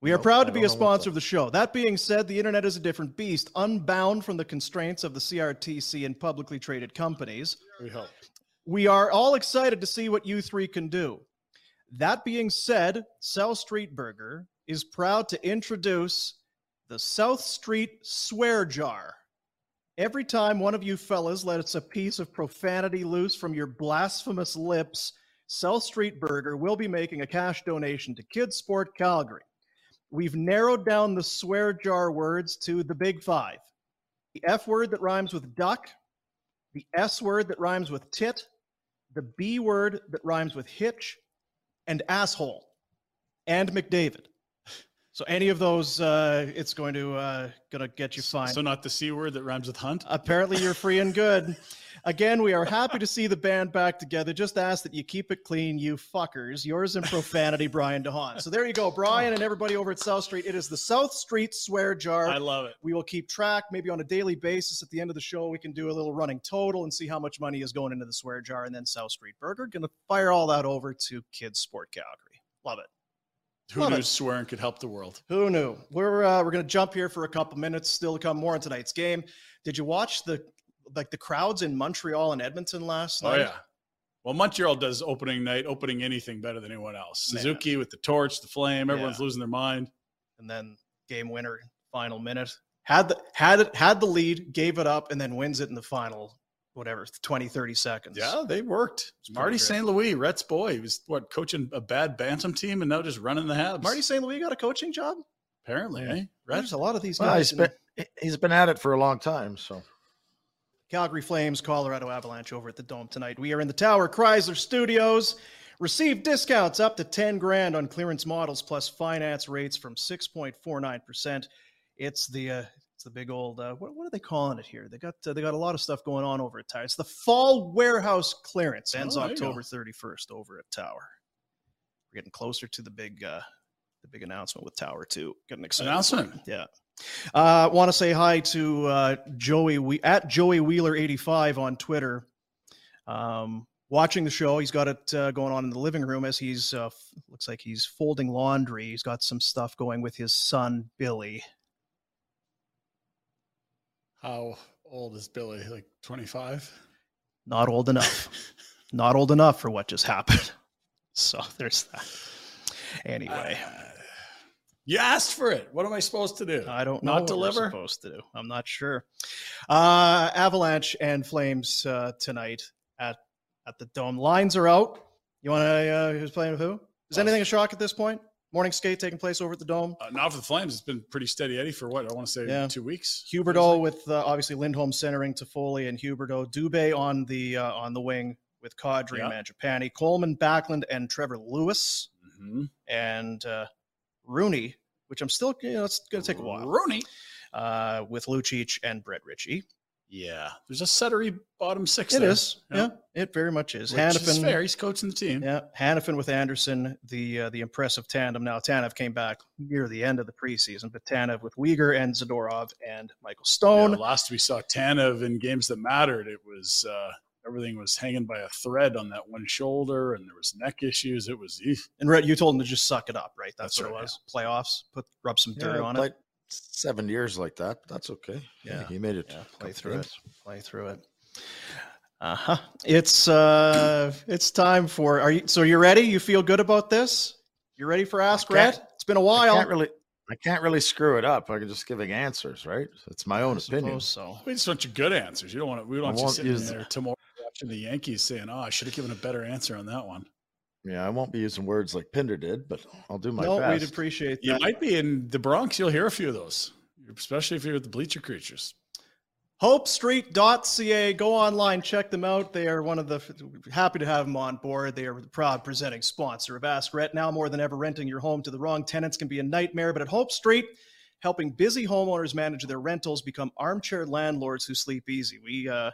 We are Nope, proud to be a sponsor of the show. That being said, the internet is a different beast, unbound from the constraints of the CRTC and publicly traded companies. we hope. We are all excited to see what you three can do. That being said, South Street Burger is proud to introduce the South Street Swear Jar. Every time one of you fellas lets a piece of profanity loose from your blasphemous lips, South Street Burger will be making a cash donation to Kids Sport Calgary. We've narrowed down the swear jar words to the big five the F word that rhymes with duck, the S word that rhymes with tit, the B word that rhymes with hitch, and asshole, and McDavid. So any of those, uh, it's going to uh, gonna get you fine. So not the c word that rhymes with hunt. Apparently, you're free and good. Again, we are happy to see the band back together. Just ask that you keep it clean, you fuckers. Yours in profanity, Brian DeHaan. So there you go, Brian and everybody over at South Street. It is the South Street Swear Jar. I love it. We will keep track, maybe on a daily basis. At the end of the show, we can do a little running total and see how much money is going into the swear jar. And then South Street Burger going to fire all that over to Kids Sport Calgary. Love it. Who knew swearing could help the world? Who knew? We're uh, we're going to jump here for a couple minutes. Still to come more on tonight's game. Did you watch the like the crowds in Montreal and Edmonton last night? Oh yeah. Well, Montreal does opening night, opening anything better than anyone else. Man. Suzuki with the torch, the flame, everyone's Yeah. losing their mind. And then game winner, final minute. Had the had it had the lead, gave it up, and then wins it in the final, whatever, 20, 30 seconds. Yeah, they worked. Marty. St. Louis, Rhett's boy, he was what coaching a bad bantam team and now just running the Habs. Marty St. Louis got a coaching job. apparently, eh? Rhett, There's a lot of these well, guys. he's in been he's been at it for a long time. So Calgary Flames, Colorado Avalanche over at the Dome tonight. We are in the Tower Chrysler Studios. Receive discounts up to 10 grand on clearance models plus finance rates from 6.49%. It's the uh, it's the big old uh, what, what are they calling it here? They got uh, they got a lot of stuff going on over at Tower. It's the fall warehouse clearance ends Oh, you go. October 31st over at Tower. We're getting closer to the big uh, the big announcement with Tower 2. Getting excited. for it. Announcement. Yeah. Uh, Want to say hi to uh, Joey we- at Joey Wheeler eighty five on Twitter. Um, watching the show, he's got it uh, going on in the living room as he's uh, f- looks like he's folding laundry. He's got some stuff going with his son Billy. How old is Billy? Like 25? Not old enough. Not old enough for what just happened. So there's that. Anyway, Uh, you asked for it. What am I supposed to do? I don't know Not what deliver? we're supposed to do. I'm not sure. Uh, Avalanche and Flames uh, tonight at at the Dome. Lines are out. You want to? Uh, who's playing with who? Is anything a shock at this point? Morning skate taking place over at the Dome. Uh, now for the Flames, it's been pretty steady Eddie for what? I want to say Yeah. two weeks. Huberdeau with uh, obviously Lindholm centering Toffoli and Huberdeau. Dubé on the uh, on the wing with Kadri Yeah. and Mangiapane. Coleman, Backlund, and Trevor Lewis Mhm. and uh, Rooney, which I'm still you know it's going to take a while. Rooney. Uh, with Lucic and Brett Ritchie. Yeah. There's a settery bottom six It there. is. Yeah. it very much is. Which is fair. He's coaching the team. yeah, Hanifin with Andersson, the uh, the impressive tandem. Now Tanev came back near the end of the preseason, but Tanev with Weegar and Zadorov and Michael Stone. Yeah, last we saw Tanev in games that mattered, it was uh, everything was hanging by a thread on that one shoulder, and there was neck issues. It was eef. And Rhett, you told him to just suck it up, right? That's, That's what right, it was. Playoffs, put rub some dirt yeah, on played it. Seven years like that. but That's okay. Yeah. he made it. Yeah, play couple through it. Play through it. Uh huh. It's uh, it's time for. Are you? So you ready? You feel good about this? You ready for Ask I? It's been a while. I can't really. I can't really screw it up. I can just giving answers, right? It's my own I opinion. so. We just want you good answers. You don't want to. We don't I want you won't sitting there tomorrow watching the Yankees saying, "Oh, I should have given a better answer on that one." Yeah, I won't be using words like Pinder did, but I'll do my no, best. we'd appreciate that. You might be in the Bronx. You'll hear a few of those, especially if you're with the Bleacher Creatures. HopeStreet.ca. Go online, check them out. They are one of the happy to have them on board. They are the proud presenting sponsor of Ask Rhett. Now more than ever, renting your home to the wrong tenants can be a nightmare, but at Hope Street, helping busy homeowners manage their rentals become armchair landlords who sleep easy. We, uh,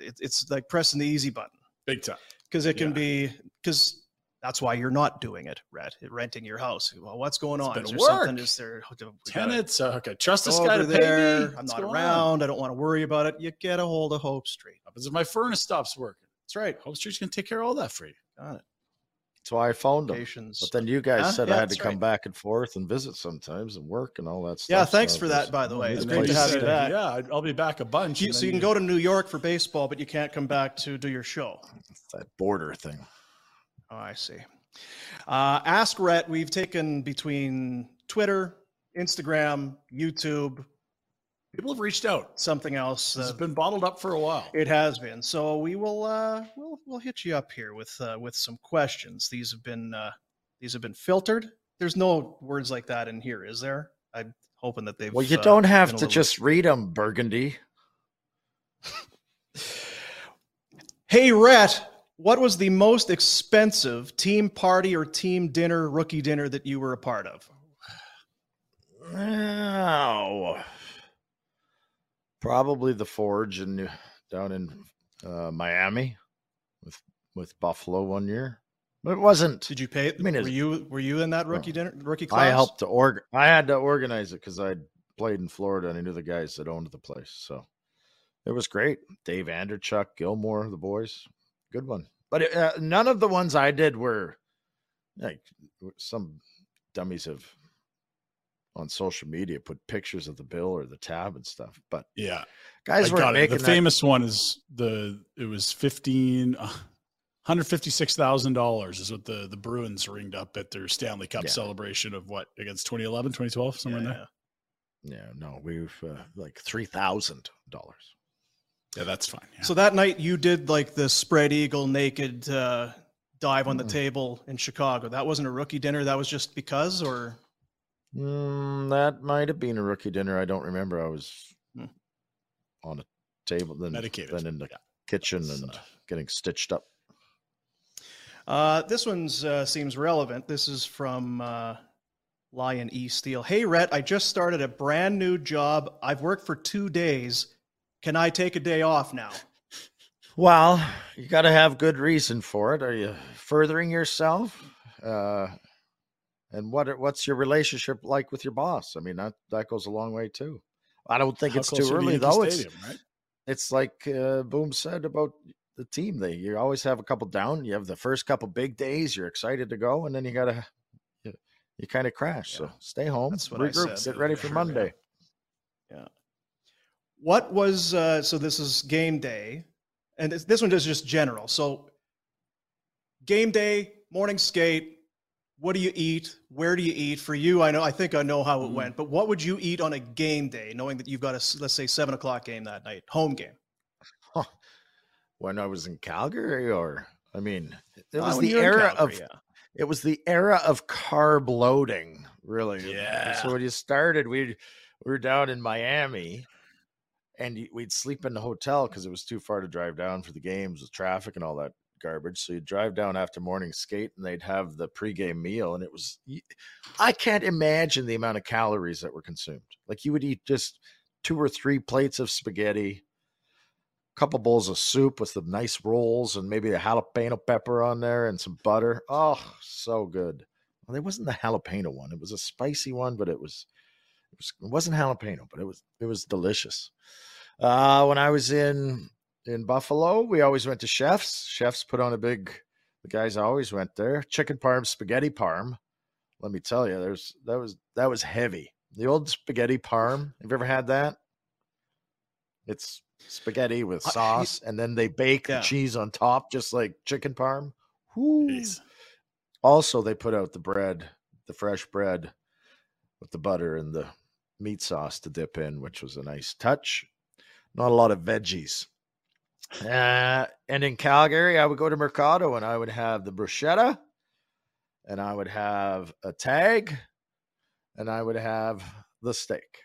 it, it's like pressing the easy button Big time. because it can Yeah. be because that's why you're not doing it, Rhett. Renting your house. Well, what's going It's on? been Is there work. something? Is there we gotta- Tenants. Uh, okay, trust this guy over to pay there. me. I'm What's not going on? around. I don't want to worry about it. You get a hold of Hope Street. happens if my furnace stops working? That's right. Hope Street's gonna take care of all that for you. Got it. That's why I phoned them. But then you guys Huh? said Yeah, I had to come right. back and forth and visit sometimes and work and all that stuff. Yeah, thanks so for that, by the way. It's great to have you back. Yeah, I- I'll be back a bunch. You- so you can go to New York for baseball, but you can't come back to do your show. It's that border thing. Oh, I see. Uh, Ask Rhett, we've taken between Twitter, Instagram, YouTube, People have reached out. something else. This has uh, been bottled up for a while. It has been. So we will uh we'll we'll hit you up here with uh with some questions. These have been uh these have been filtered. There's no words like that in here, is there? I'm hoping that they've Well, you uh, don't have to little- just read them, Burgundy. Hey Rhett, what was the most expensive team party or team dinner, rookie dinner that you were a part of? Oh, probably the Forge in down in uh, Miami with with Buffalo one year. But it wasn't. Did you pay it? I mean, were you were you in that rookie dinner rookie class? I helped to org. I had to organize it because I played in Florida and I knew the guys that owned the place. So it was great. Dave Andreychuk, Gilmour, the boys, good one. But uh, none of the ones I did were like some dummies have on social media put pictures of the bill or the tab and stuff. But Yeah, guys were making The that- famous one is the it was fifteen. Uh, $156,000 is what the, the Bruins ringed up at their Stanley Cup Yeah. celebration of what against 2011, 2012, somewhere in there. Yeah, no, we've uh, like three thousand dollars. Yeah, that's fine. Yeah. So that night you did like the spread eagle naked uh, dive on the Mm. table in Chicago. That wasn't a rookie dinner. That was just because, or Mm, that might have been a rookie dinner. I don't remember. I was Hmm. on a table, then Medicated. then in the Yeah. kitchen That's, and uh, getting stitched up. uh, this one's uh, seems relevant. This is from uh, Lion E Steel. Hey Rhett, I just started a brand new job. I've worked for two days. Can I take a day off now? Well, you got to have good reason for it. Are you furthering yourself? Uh, and what what's your relationship like with your boss? I mean, that that goes a long way too. I don't think How it's too are you to early though. It's right? it's like uh, Boom said about the team. They you always have a couple down. You have the first couple big days. You're excited to go, and then you gotta you, you kind of crash. So stay home, That's what I regroup, get ready for Sure, yeah. What was uh, so? This is game day, and this, this one is just general. So, game day, morning skate. What do you eat? Where do you eat? For you, I know. I think I know how it Mm. went. But what would you eat on a game day, knowing that you've got a let's say seven o'clock game that night, home game? When I was in Calgary, or I mean, it Uh, was the era Calgary, of yeah. it was the era of carb loading. Really, Yeah. So when you started, we we were down in Miami, and we'd sleep in the hotel because it was too far to drive down for the games with traffic and all that garbage. So you'd drive down after morning skate, and they'd have the pregame meal, and it was, I can't imagine the amount of calories that were consumed. Like you would eat just two or three plates of spaghetti, a couple bowls of soup with some nice rolls, and maybe a jalapeno pepper on there and some butter. Oh, so good. Well, it wasn't the jalapeno one; it was a spicy one, but it was it was it wasn't jalapeno, but it was it was delicious. Uh, when I was in in Buffalo, we always went to Chefs. Chefs put on a big. The guys always went there. Chicken parm, spaghetti parm. Let me tell you, there's that was that was heavy. The old spaghetti parm. Have you ever had that? It's spaghetti with sauce, and then they bake Yeah. the cheese on top, just like chicken parm. Also, they put out the bread, the fresh bread with the butter and the meat sauce to dip in, which was a nice touch. Not a lot of veggies. Uh, and in Calgary, I would go to Mercato and I would have the bruschetta, and I would have a tag, and I would have the steak.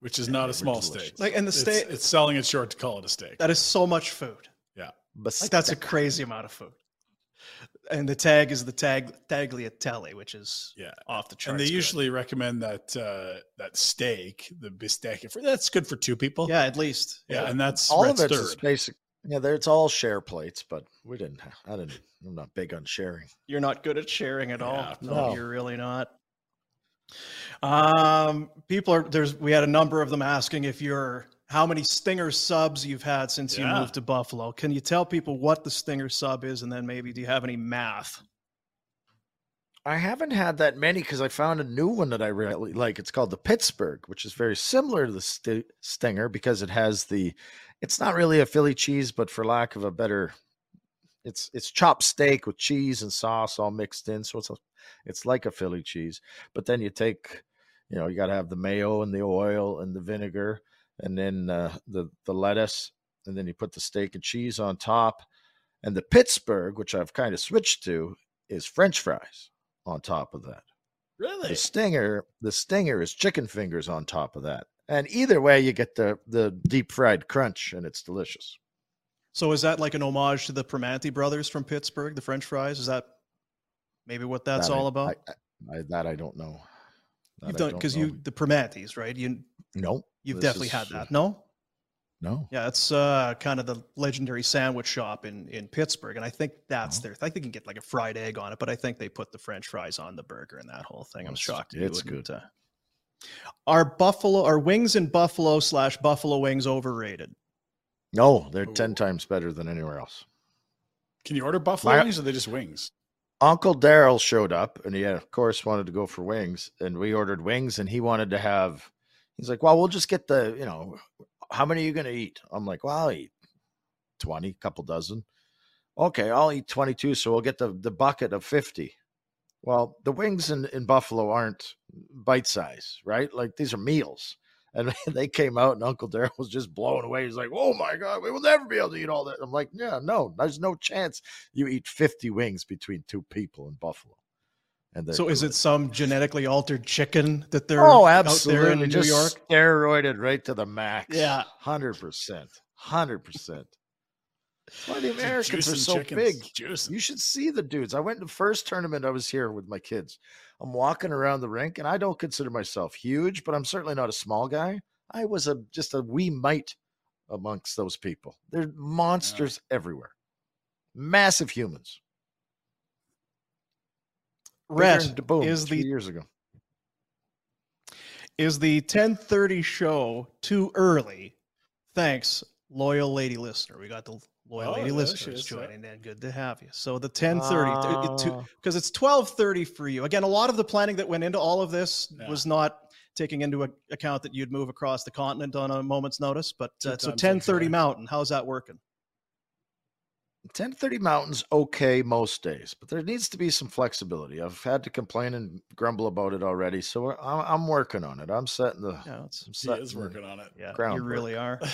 Which is not a small delicious. steak. Like, and the It's- It's, selling it short to call it a steak. That is so much food. yeah. But Like that's a crazy amount of food. And the tag is the tag tagliatelle, which is Yeah. off the charts. And they good. usually recommend that uh, that steak, the bistec. For that's good for two people. yeah, at least yeah, and that's all Rhett's of it's third. just basic. Yeah, there it's all share plates, but we didn't. ha- I didn't. I'm not big on sharing. you're not good at sharing at all. Yeah, no, no. you're really not. Um, people are there's we had a number of them asking if you're how many Stinger subs you've had since you moved to Buffalo. Can you tell people what the Stinger sub is, and then maybe do you have any math? I haven't had that many because I found a new one that I really like. It's called the Pittsburgh, which is very similar to the st- Stinger because it has the. It's not really a Philly cheese, but for lack of a better, it's it's chopped steak with cheese and sauce all mixed in. So it's a, it's like a Philly cheese. But then you take, you know, you got to have the mayo and the oil and the vinegar, and then uh, the the lettuce, and then you put the steak and cheese on top. And the Pittsburgh, which I've kind of switched to, is French fries on top of that. Really? The stinger, the stinger is chicken fingers on top of that. And either way, you get the the deep fried crunch, and it's delicious. So is that like an homage to the Primanti brothers from Pittsburgh, the French fries? Is that maybe what that's That I- all about? I, I, that I don't know. That You've done don't because know. you the Primantis, right? You no, you've definitely is, had that. No, No, yeah, it's uh, kind of the legendary sandwich shop in in Pittsburgh, and I think that's Oh. their. I think they can get like a fried egg on it, but I think they put the French fries on the burger and that whole thing. I'm It's- shocked. it's good. Uh, are buffalo are wings in Buffalo slash Buffalo wings overrated? no, they're Ooh. ten times better than anywhere else. Can you order buffalo My- wings or are they just wings? Uncle Daryl showed up, and he of course wanted to go for wings, and we ordered wings, and he wanted to have. He's like, "Well, we'll just get the, you know, how many are you going to eat?" I'm like, "Well, I'll eat twenty, couple dozen." Okay, I'll eat twenty-two, so we'll get the the bucket of fifty. Well, the wings in in Buffalo aren't bite size, right? Like these are meals. And they came out, and Uncle Daryl was just blown away. He's like, "Oh my god, we will never be able to eat all that." I'm like, "Yeah, no, there's no chance you eat 50 wings between two people in Buffalo." And So is it some genetically altered chicken that they're Oh, out absolutely! there in New just York? steroided right to the max. Yeah. hundred percent, hundred percent. Why the Americans are so chickens, big? juicing. You should see the dudes. I went to the first tournament I was here with my kids. I'm walking around the rink, and I don't consider myself huge, but I'm certainly not a small guy. I was a just a wee mite amongst those people. They're monsters everywhere, massive humans. Rhett Boom is the years ago. is the 1030 show too early? Thanks, loyal lady listener. We got the loyal Oh, lady listeners joining in. Good to have you. So the 1030 Ah. because it's 1230 for you. Again, a lot of the planning that went into all of this Yeah. was not taking into account that you'd move across the continent on a moment's notice. But uh, so 1030 Mountain, how's that working? 1030 Mountain's okay most days, but there needs to be some flexibility. I've had to complain and grumble about it already, so I'm, I'm working on it. I'm setting the. Yeah, it's, I'm He is working on it. yeah, you groundwork. really are.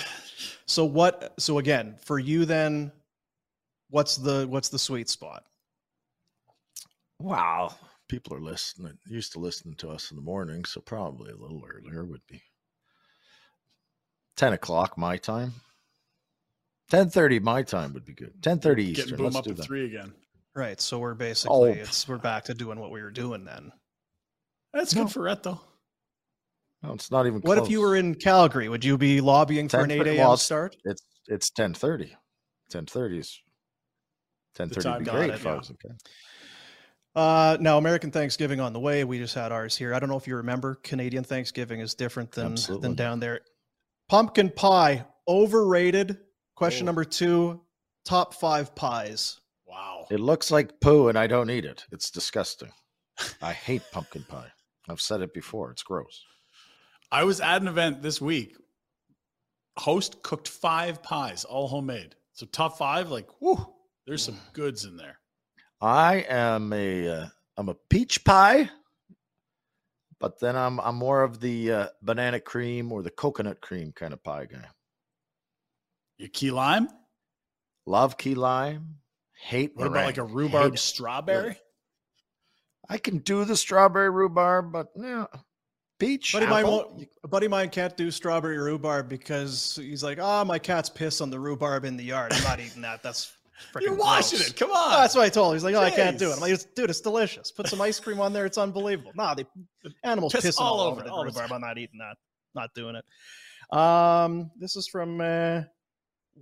So what? So again, for you then, what's the what's the sweet spot? Wow, people are listening, used to listening to us in the morning, so probably a little earlier would be 10 o'clock my time. 10:30 my time would be good. 10:30 Getting Eastern. boom Let's up do at that. three again. Right. So we're basically Oh. it's we're back to doing what we were doing then. That's No. good for Rhett though. No, it's not even. What if you were in Calgary? Would you be lobbying for an eight a.m. well, start? It's it's 10:30. 10:30 is 10:30 would be great it, if I yeah. was okay. Uh, now American Thanksgiving on the way. We just had ours here. I don't know if you remember. Canadian Thanksgiving is different than Absolutely. than down there. Pumpkin pie overrated. Question Oh. number two: top five pies. Wow. It looks like poo, and I don't eat it. It's disgusting. I hate pumpkin pie. I've said it before. It's gross. I was at an event this week. Host cooked five pies, all homemade. So top five, like, whoo, there's some goods in there. I am a uh, I'm a peach pie, but then I'm I'm more of the uh, banana cream or the coconut cream kind of pie guy. You key lime? Love key lime. Hate. What about like a rhubarb Hate it. strawberry? I can do the strawberry rhubarb, but yeah, peach. buddy mine won't, a buddy mine can't do strawberry rhubarb because he's like, ah, my cat's piss on the rhubarb in the yard. I'm not eating that. That's freaking You're washing gross." it. Come Oh, on. that's what I told him. He's like, oh, I can't do it. I'm like, dude, it's delicious. Put some ice cream on there. It's unbelievable. Nah, the animals Piss pissing all all, over over the all rhubarb. time. I'm not eating that. Not doing it. Um, this is from uh,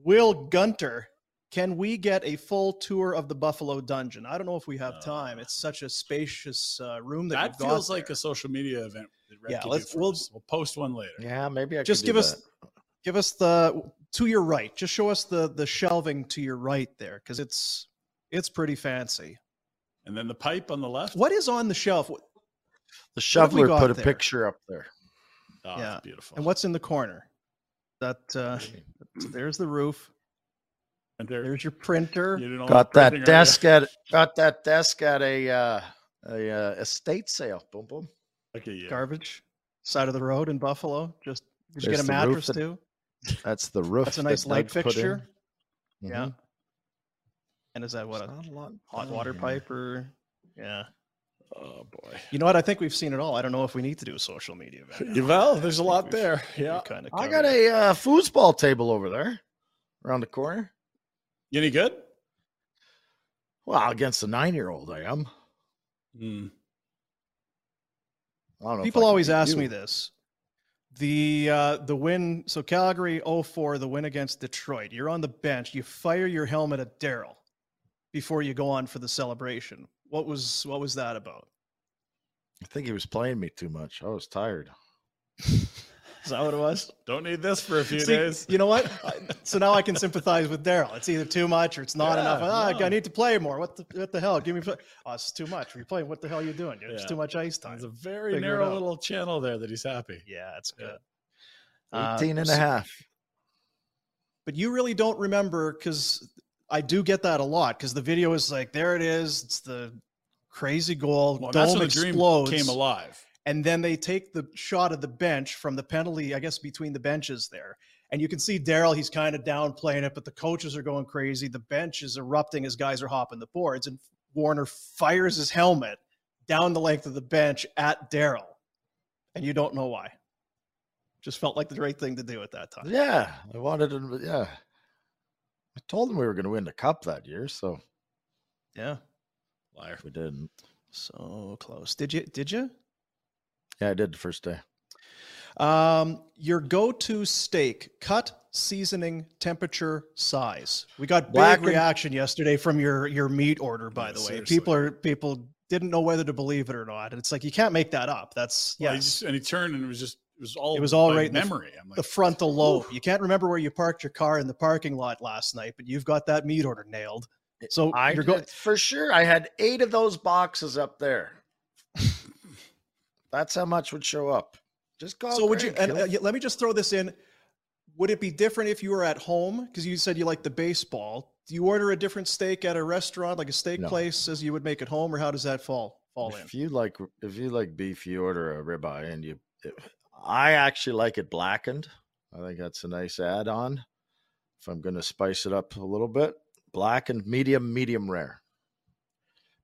Will Gunter. Can we get a full tour of the Buffalo Dungeon? I don't know if we have time. Uh, It's such a spacious uh, room that, That we've got feels like there. a social media event. that Yeah, let's- we'll- we'll post one later. Yeah, maybe I just could do give us that. give us the to your right just show us the the shelving to your right there because it's it's pretty fancy And then the pipe on the left. what is on the shelf The have we shoveler got put a there? picture up there. Oh, Yeah. it's beautiful. and what's in the corner that uh so there's the roof And there, there's your printer you didn't Got like printing, that are ya? desk at got that desk at a uh, a uh, estate sale. Boom boom. Okay, at you. garbage side of the road in buffalo just did you There's get a mattress that- too That's the roof. that's a that nice light Doug put in. fixture yeah Mhm. and is that what There's a not a lot hot water here. pipe or yeah Oh boy. you know what i think we've seen it all i don't know if we need to do a social media event now. Well, there's a lot there. Yeah. kind of I got a uh, foosball table over there, around the corner. You any good? Well, against the nine-year-old, I am. Hmm. I don't know. People I always ask you. me this. The uh the win so Calgary 04, the win against Detroit. You're on the bench, you fire your helmet at Daryl before you go on for the celebration. What was what was that about? I think he was playing me too much. I was tired. Is that what it was? Don't need this for a few See, days. You know what? So now I can sympathize with Daryl. It's either too much or it's not enough. Yeah, Ah, no. I need to play more. What the what the hell? Give me play. Oh, it's too much. Are you playing? What the hell are you doing? It's Yeah. too much ice time. There's a very Figure narrow little channel there that he's happy. Yeah, it's Yeah. good. Uh, 18 and a half. but you really don't remember because I do get that a lot because the video is like, there it is. It's the crazy goal. Well, dome that's when the dream explodes. came alive. And then they take the shot of the bench from the penalty, I guess, between the benches there. And you can see Daryl, he's kind of downplaying it, but the coaches are going crazy. The bench is erupting as guys are hopping the boards. And Warrener fires his helmet down the length of the bench at Daryl. And you don't know why. Just felt like the right thing to do at that time. Yeah, I wanted to. Yeah, I told him we were going to win the cup that year, so Yeah. Liar. we didn't. So close. Did you? Did you? Yeah, I did the first day. Um, your go-to steak, cut, seasoning, temperature, size. We got big Black and- reaction yesterday from your your meat order. By Yeah, the way, seriously. people are people didn't know whether to believe it or not. And it's like you can't make that up. That's Well, he yes, just- and he turned and it was just it was all It was all by right in the memory. I'm like, the frontal lobe. You can't remember where you parked your car in the parking lot last night, but you've got that meat order nailed. So I you're going. for sure. I had eight of those boxes up there. That's how much would show up. Just go. So would you? And uh, let me just throw this in. Would it be different if you were at home? Because you said you like the baseball. Do you order a different steak at a restaurant, like a steak No. place, as you would make at home, or how does that fall fall in? if you like, if you like beef, you order a ribeye, and you. I actually like it blackened. I think that's a nice add-on. If I'm going to spice it up a little bit, blackened, medium, medium rare.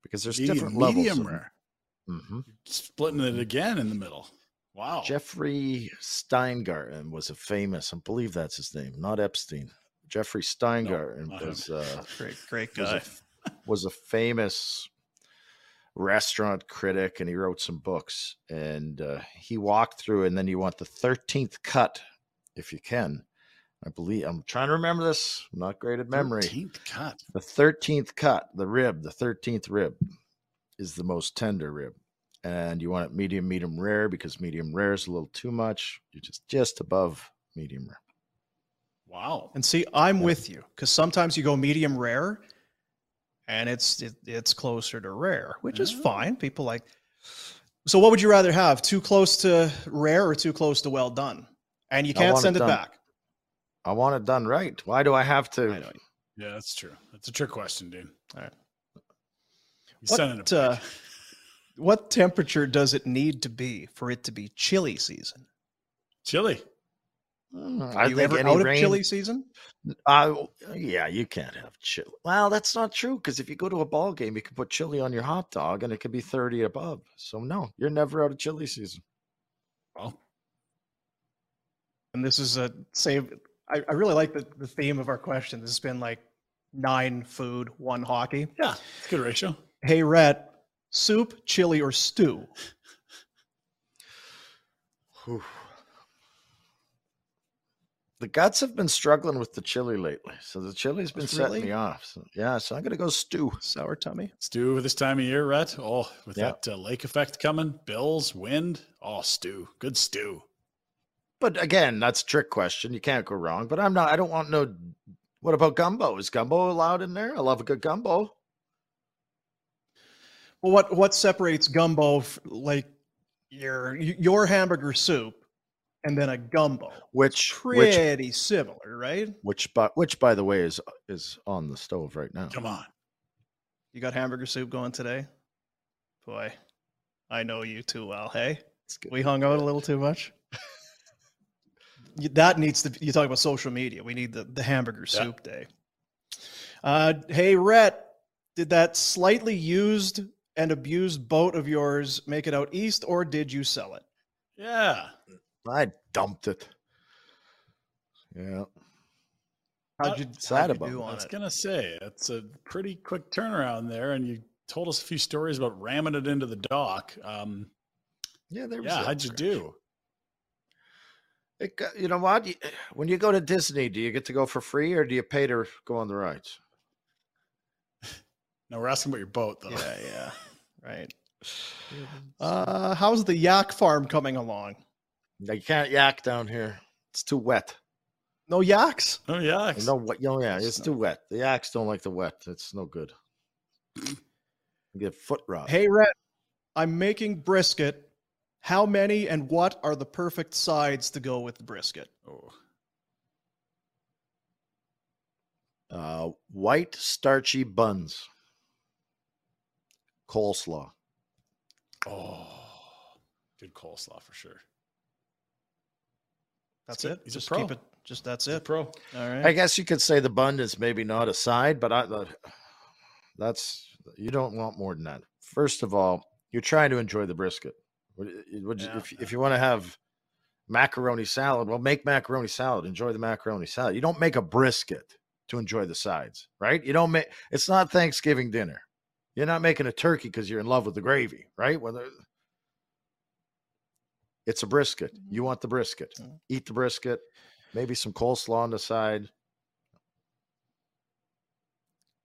Because there's medium, different levels. medium of- rare. Mhm. Splitting it again in the middle. Wow. Jeffrey Steingarten was a famous, I believe that's his name, not Epstein. Jeffrey Steingarten not him. was uh, Great, great was a, guy. was a famous restaurant critic, and he wrote some books. And uh, he walked through, and then you want the thirteenth cut, if you can. I believe I'm trying to remember this. I'm not great at memory. 13th cut. The thirteenth cut, the rib, the thirteenth rib, is the most tender rib, and you want it medium, medium rare because medium rare is a little too much. You're just just above medium rare. Wow. And see, I'm with you because sometimes you go medium rare, and it's it, it's closer to rare, which is fine. People like. So, what would you rather have? Too close to rare or too close to well done? And you can't want it send it back. I want it done right. Why do I have to? I. Yeah, that's true. That's a trick question, dude. All right. What, uh, what temperature does it need to be for it to be chili season? Chili. Mm, Are I you ever any out rain, of chili season? Uh, yeah, you can't have chili. Well, that's not true because if you go to a ball game, you can put chili on your hot dog and it could be 30 above. So, no, you're never out of chili season. Well, And this is a save. I, I really like the, the theme of our question. This has been like nine food, one hockey. yeah, it's a good ratio. Hey, Rhett, soup, chili, or stew? Whew. The guts have been struggling with the chili lately. So, the chili's been setting me off. So, yeah, so I'm going to go stew. Sour tummy. Stew this time of year, Rhett. Oh, with Yeah. that uh, lake effect coming, bills, wind. Oh, stew. Good stew. But again, that's a trick question. You can't go wrong. But I'm not, I don't want no. What about gumbo? Is gumbo allowed in there? I love a good gumbo. Well, what what separates gumbo like your your hamburger soup and then a gumbo? Which, which Pretty similar, right? which by which by the way is is on the stove right now. Come on. You got hamburger soup going today? Boy, I know you too well. Hey, we hung out a little too much. You- that needs to. You talk about social media. We need the the hamburger Yeah. soup day. Uh, hey, Rhett, did that slightly used and abused boat of yours make it out east, or did you sell it? Yeah. I dumped it. Yeah. How'd Uh, you, decide how'd you about it. I was it? gonna say it's a pretty quick turnaround there, and you told us a few stories about ramming it into the dock. Um, Yeah, there was yeah, how'd you crash. do? It, you know what? When you go to Disney, do you get to go for free or do you pay to go on the rides? No, we're asking about your boat though. Yeah, yeah, right. Uh, how's the yak farm coming along? Now, You can't yak down here. It's too wet. No yaks. Oh yeah. No, what? No, yeah, it's too wet. The yaks don't like the wet. It's no good. You get foot rot. Hey, Rhett, I'm making brisket. How many and what are the perfect sides to go with the brisket? Oh, Uh, white starchy buns. Coleslaw. oh, good coleslaw for sure. That's good. it. He's a just pro. keep it. Just that's He's a it. pro. All right. I guess you could say the bun is maybe not a side, but I the- that's you don't want more than that. First of all, you're trying to enjoy the brisket. Would, eh, eh, would you- Yeah, if if you want to have macaroni salad, well, make macaroni salad. Enjoy the macaroni salad. You don't make a brisket to enjoy the sides, right? You don't make. It's not Thanksgiving dinner. You're not making a turkey because you're in love with the gravy, right? Whether it's a brisket, mm-hmm. you want the brisket. Mm. Eat the brisket. Maybe some coleslaw on the side.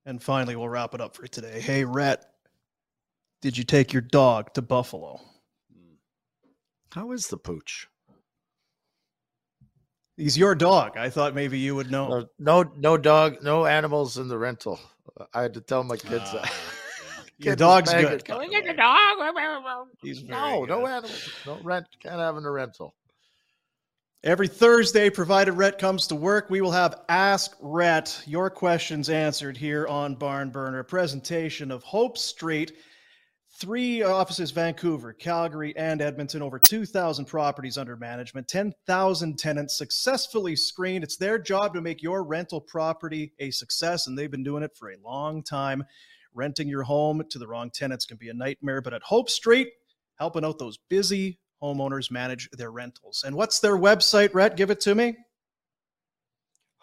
And finally, we'll wrap it up for today. Hey, Rhett, did you take your dog to Buffalo? How is the pooch? He's your dog. I thought maybe you would know. No, no, no dog, no animals in the rental. I had to tell my kids Ah, that. Your dog's good. Can we get the the dog? He's very No, no animals. No rent. Can't have in a rental. Every Thursday, provided Rhett comes to work, we will have Ask Rhett, your questions answered here on Barn Burner, presentation of Hope Street. Three offices Vancouver, Calgary, and Edmonton, over 2,000 properties under management, 10,000 tenants successfully screened. It's their job to make your rental property a success, and they've been doing it for a long time. Renting your home to the wrong tenants can be a nightmare, but at Hope Street, helping out those busy homeowners manage their rentals. And what's their website, Rhett? Give it to me.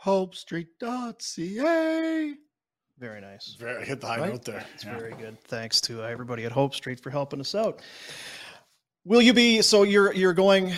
HopeStreet.ca. Very nice. Very hit the high Right? note there. It's Yeah. very good. Thanks to uh, everybody at Hope Street for helping us out. Will you be so you're you're going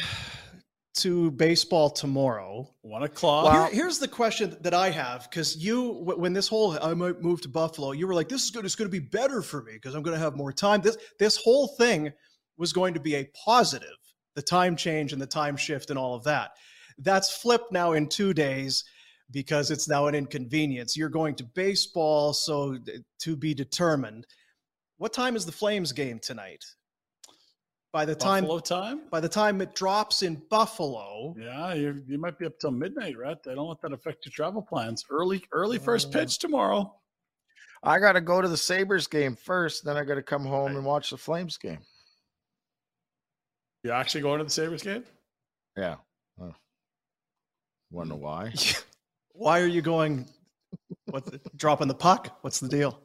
to baseball tomorrow? One o'clock. Here- here's the question that I have because you, when this whole I might move to Buffalo, you were like, "This is good. It's going to be better for me because I'm going to have more time." This this whole thing was going to be a positive. The time change and the time shift and all of that. That's flipped now in two days because it's now an inconvenience. You're going to baseball, so to be determined. What time is the Flames game tonight? By the time Buffalo time. by the time it drops in Buffalo, Yeah, you you might be up till midnight, right? I don't let that affect your travel plans. Early early first Oh. pitch tomorrow. I got to go to the Sabres game first. Then I got to come home Right. and watch the Flames game. You actually going to the Sabres game? Yeah. Want to know why? why are you going? What dropping the puck? What's the deal?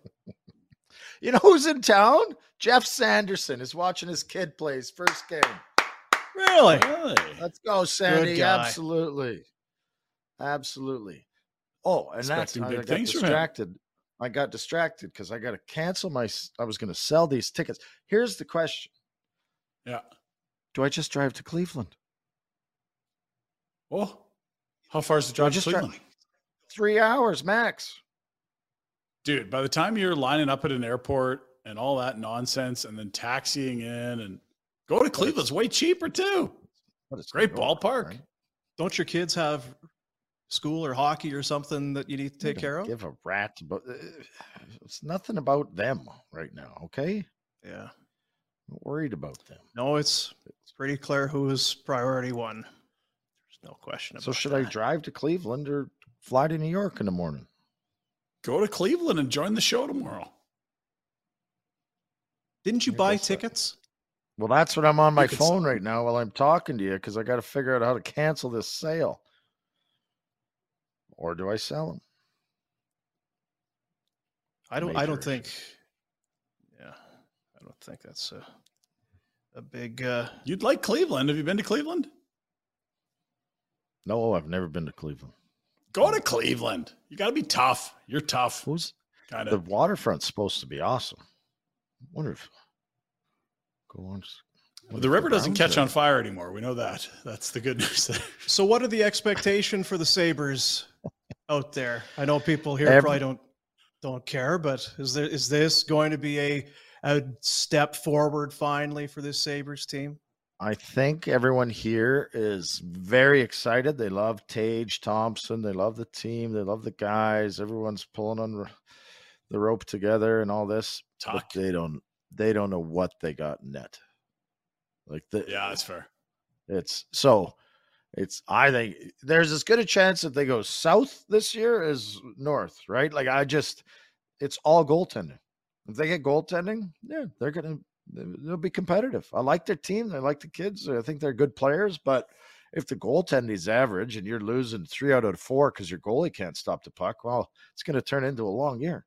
You know who's in town? Geoff Sanderson is watching his kid play his first game. Really? Really? Let's go, Sandy. Absolutely. Absolutely. Oh, and that's Expecting I got things from him. distracted. I got distracted because I got to cancel my. I was going to sell these tickets. Here's the question: Yeah. Do I just drive to Cleveland? Oh, how far is the drive to just try- Cleveland? Three hours max. Dude, by the time you're lining up at an airport and all that nonsense and then taxiing in and go to Cleveland's way cheaper too. But it's Great York, ballpark. right? Don't your kids have school or hockey or something that you need to take care of? Give a rat about. uh, It's nothing about them right now. Okay, Yeah. not worried about them. No, it's it's pretty clear who is priority one. There's no question about it. So should I drive to Cleveland or fly to New York in the morning? Go to Cleveland and join the show tomorrow. Didn't you buy tickets? Well, that's what I'm on my phone right now while I'm talking to you because I got to figure out how to cancel this sale. Or do I sell them? I don't. I don't think. Yeah, I don't think that's a a big. uh You'd like Cleveland. Have you been to Cleveland? No, I've never been to Cleveland. Go to Cleveland. You got to be tough. You're tough. Who's Kind the waterfront's supposed to be awesome? wonder if go on. s- wonder The if river doesn't catch are- on fire anymore. We know that. That's the good news there. So, what are the expectation for the Sabres out there? I know people here Every- probably don't don't care, but is there is this going to be a a step forward finally for this Sabres team? I think everyone here is very excited. They love Tage Thompson. They love the team. They love the guys. Everyone's pulling on the rope together and all this. But they don't. They don't know what they got net. Like the Yeah, that's fair. It's so. It's. I think there's as good a chance that they go south this year as north. Right. Like I just. It's all goaltending. If they get goaltending, yeah, they're gonna. They'll be competitive. I like their team. I like the kids. I think they're good players. But if the goaltending's average and you're losing three out of four because your goalie can't stop the puck, well, it's going to turn into a long year.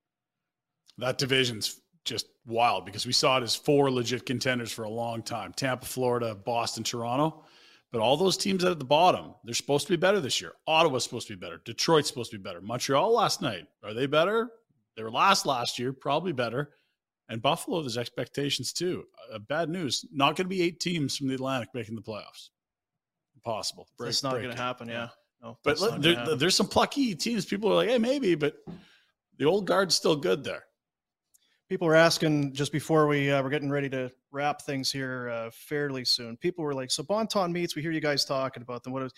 That division's just wild because we saw it as four legit contenders for a long time Tampa, Florida, Boston, Toronto. But all those teams at the bottom, they're supposed to be better this year. Ottawa's supposed to be better. Detroit's supposed to be better. Montreal last night, are they better? They were last last year, probably better. And Buffalo, there's expectations too. Uh, bad news. Not going to be eight teams from the Atlantic making the playoffs. Impossible. Break- It's not going to happen. Yeah. No, But that's look, there, happen. there's some plucky teams. People are like, hey, maybe, but the old guard's still good there. People were asking just before we uh, were getting ready to wrap things here uh, fairly soon. People were like, "So Bonton meats? We hear you guys talking about them. What is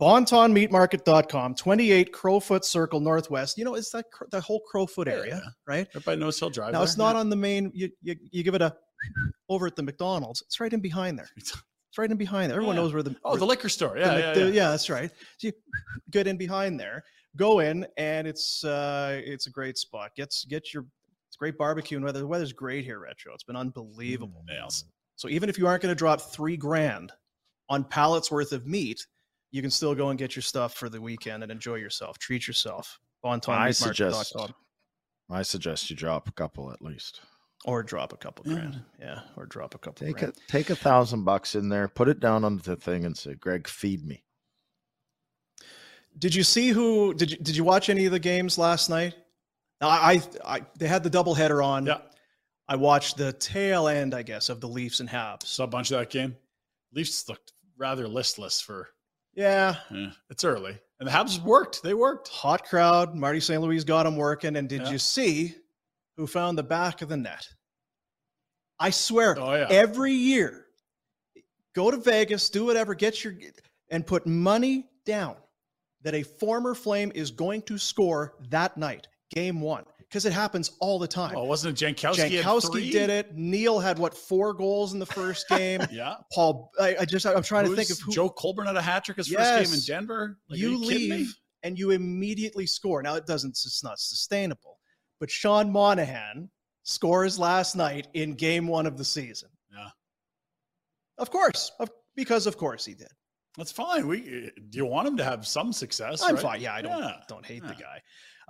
BontonMeatMarket.com, 28 Crowfoot Circle Northwest. You know, it's that the whole Crowfoot area, Yeah. right? Everybody knows he'll drive. Now there. it's not Yeah. on the main. You, you you give it a over at the McDonald's. It's right in behind there. It's right in behind there. Everyone Yeah. knows where the Oh, the liquor store. the Yeah, Mc- yeah, the- yeah. that's right. So you get in behind there, go in, and it's uh, it's a great spot. Gets get your great barbecue and weather. The weather's great here, Retro. It's been unbelievable. Nails. Mm. So even if you aren't going to drop three grand on pallets worth of meat, you can still go and get your stuff for the weekend and enjoy yourself. Treat yourself. Bonton I suggest. I suggest you drop a couple at least. or drop a couple Yeah. grand. Yeah, or drop a couple Take grand. a take a thousand bucks in there, put it down on the thing, and say, "Greg, feed me." Did you see who? Did you did you watch any of the games last night? Now, I, I, I they had the doubleheader on. Yeah. I watched the tail end, I guess, of the Leafs and Habs. Saw a bunch of that game. Leafs looked rather listless for. Yeah, Yeah, it's early, and the Habs worked. They worked. hot crowd. Marty St. Louis got them working. And did Yeah. you see who found the back of the net? I swear, Oh yeah. every year, go to Vegas, do whatever, get your and put money down that a former Flame is going to score that night, game one, because it happens all the time. oh, wasn't it Jankowski? Jankowski did it. Neil had what four goals in the first game. Yeah. Paul, I, I just I'm trying to think of who Joe Colborne had a hat trick his first game in Denver. Like, you me? leave and you immediately score. Now it doesn't it's not sustainable. But Sean Monahan scores last night in game 1 of the season. Yeah. Of course. Of, because of course he did. That's fine. We do you want him to have some success? I'm right? fine. Yeah, I don't Yeah. don't hate the guy.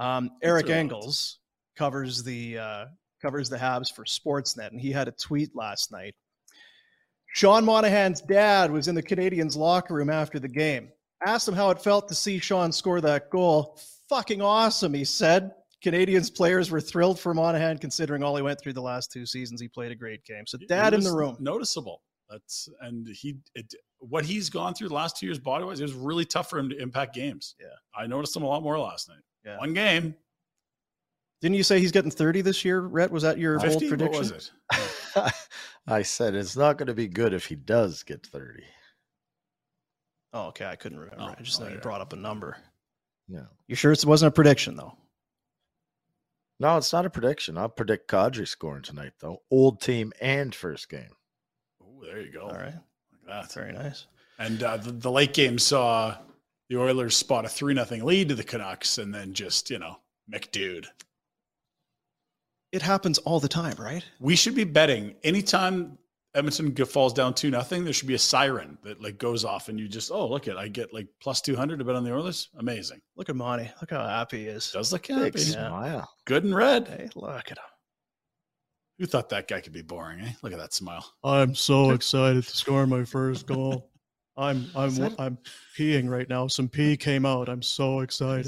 Um, Eric what I want. Engels covers the uh, covers the Habs for Sportsnet, and he had a tweet last night. Sean Monahan's dad was in the Canadiens' locker room after the game. Asked him how it felt to see Sean score that goal. Fucking awesome, he said. Canadiens players were thrilled for Monahan, considering all he went through the last two seasons. He played a great game. So, dad in the room. noticeable. That's and he it, what he's gone through the last two years body wise. It was really tough for him to impact games. Yeah. I noticed him a lot more last night. Yeah. One game, Didn't you say he's getting 30 this year, Rhett? Was that your bold fifty. What prediction? was it? I said it's not going to be good if he does get 30. Oh, okay. I couldn't remember. Oh, I just know oh, you yeah. brought up a number. No. You sure it wasn't a prediction, though? No, it's not a prediction. I'll predict Kadri scoring tonight, though. Old team and first game. Oh, there you go. All right. Like that. Very nice. And uh, the, the late game saw the Oilers spot a three nothing lead to the Canucks, and then just you know McDude. It happens all the time, right? We should be betting anytime Edmonton g- falls down two nothing. There should be a siren that like goes off, and you just oh look at I get like plus two hundred to bet on the Oilers. Amazing. Look at Monty. Look how happy he is. Does look Big happy. Yeah. smile. Good and red. Hey, look at him. Who thought that guy could be boring? Eh? Look at that smile. I'm so excited to score my first goal. I'm I'm that- I'm peeing right now. Some pee came out. I'm so excited.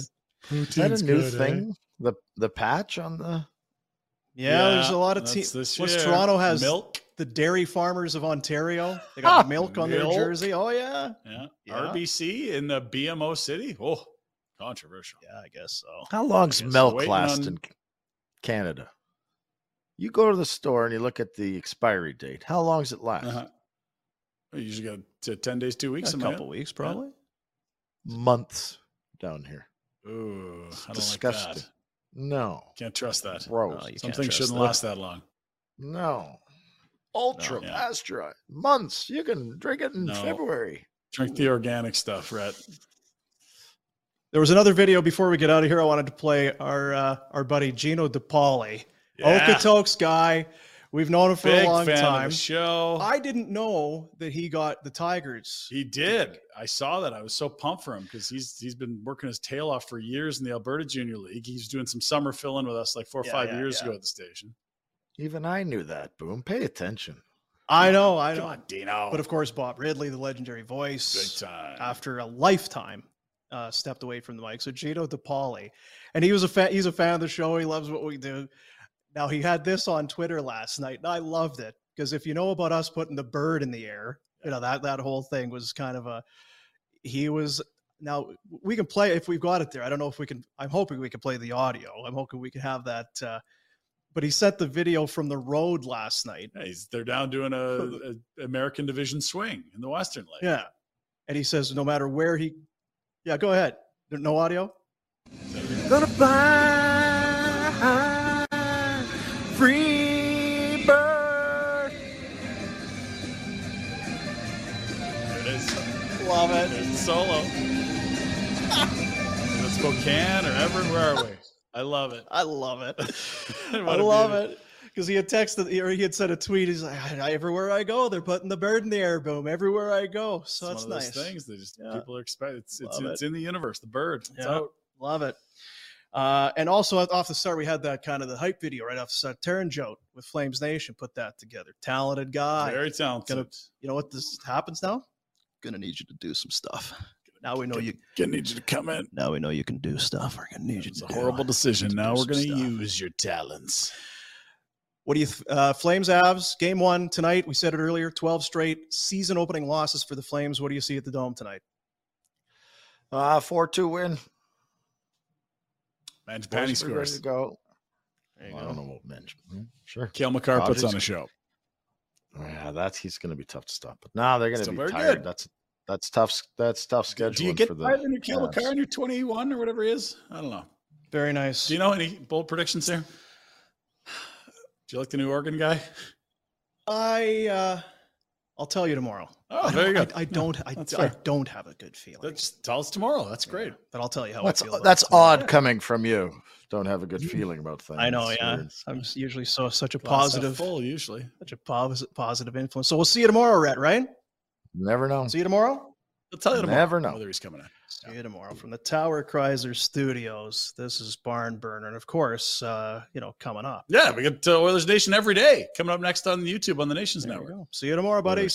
Is that a new thing? The the patch on the Yeah, there's a lot of that's teams. this What's. Toronto has milk. the dairy farmers of Ontario. They got Ah, milk on their jersey. Oh yeah. Yeah. Yeah. RBC in the BMO City. Oh, controversial. Yeah, I guess so. How long's Okay, so milk last on- in Canada? You go to the store and you look at the expiry date. How long does it last? Uh-huh. We usually got to 10 days, two weeks. a couple head. weeks probably. Months down here. Ooh, I don't like disgusting. that. No. Can't trust that. Bro, No, you Some can't things trust shouldn't that. last that long. No. Ultra No. Yeah. pasteurized. Months. You can drink it in No. February. Drink the organic stuff, Rhett. There was another video before we get out of here. I wanted to play our uh, our buddy Gino DePauli, Yeah. Okotoks guy. We've known him for Big a long fan time. of the show. I didn't know that he got the Tigers. he did. I saw that. I was so pumped for him because he's he's been working his tail off for years in the Alberta Junior League. He's doing some summer filling with us like four or Yeah, five yeah, years yeah. ago at the station. Even I knew that. Boom. Pay attention. I know, I Come know. on, Dino. But of course, Bob Ridley, the legendary big voice, time. after a lifetime, uh, stepped away from the mic. So Gino DePauli, and he was a fan. He's a fan of the show. He loves what we do. Now he had this on Twitter last night, and I loved it because if you know about us putting the bird in the air, you know that that whole thing was kind of a. He was now we can play if we've got it there. I don't know if we can. I'm hoping we can play the audio. I'm hoping we can have that. Uh, but he sent the video from the road last night. Yeah, he's, they're down doing a, a American Division swing in the Western League. Yeah. And he says no matter where he Yeah, go ahead. There- No audio? Gonna buy free bird. There it is. Love it. There's the solo. It Spokane or Everett? Where are we? I love it. I love it. I love it. Because he had texted or he had sent a tweet. He's like, "I- I- everywhere I go, they're putting the bird in the air, boom. Everywhere I go. So it's that's one of those nice. things that just Yeah. people are expecting. It's it's, Love it's in the universe. The bird. It's Yeah. out. Love it. Uh, and also off the start, we had that kind of the hype video right off the start. Taryn Jote with Flames Nation put that together. Talented guy. Very talented. Gonna- you know what this happens now? Gonna need you to do some stuff. Now we know you. Gonna need you to come in. Now we know you can do stuff. We're gonna need you It's a do- horrible decision. to Now we're gonna stuff. use your talents. What do you, th- uh, Flames Avs game one tonight? We said it earlier 12 straight season opening losses for the Flames. What do you see at the Dome tonight? Uh, 4 2 win. Manj Boys Panny are ready scores. go. There you I go. don't know what men's. hmm, Sure. Cale Makar puts on a show. Yeah, that's he's going to be tough to stop. But now they're going to be very tired. good. That's that's tough. That's tough scheduling Do you get for the. tired when you're Cale Avs. Makar and you're 21 or whatever he is? I don't know. Very nice. Do you know any bold predictions there? Do you like the new Oregon guy? I, uh, I'll tell you tomorrow. Oh, I very don't- I, I don't. I, I don't have a good feeling. That's tell us tomorrow. That's great. but I'll tell you how That's I feel. about that's it tomorrow. odd coming from you. Don't have a good mm. feeling about things. I know. Yeah, Weird. I'm usually so such a positive, full usually. such a positive positive influence. So we'll see you tomorrow, Rhett. Right? Never know. See you tomorrow. I'll tell you tomorrow. Never know. whether he's coming in. See you tomorrow from the Tower Chrysler Studios. This is Barn Burner, and of course, uh, you know, coming up. Yeah, we get uh, Oilers Nation every day coming up next on YouTube on the Nations There Network. See you tomorrow, buddies.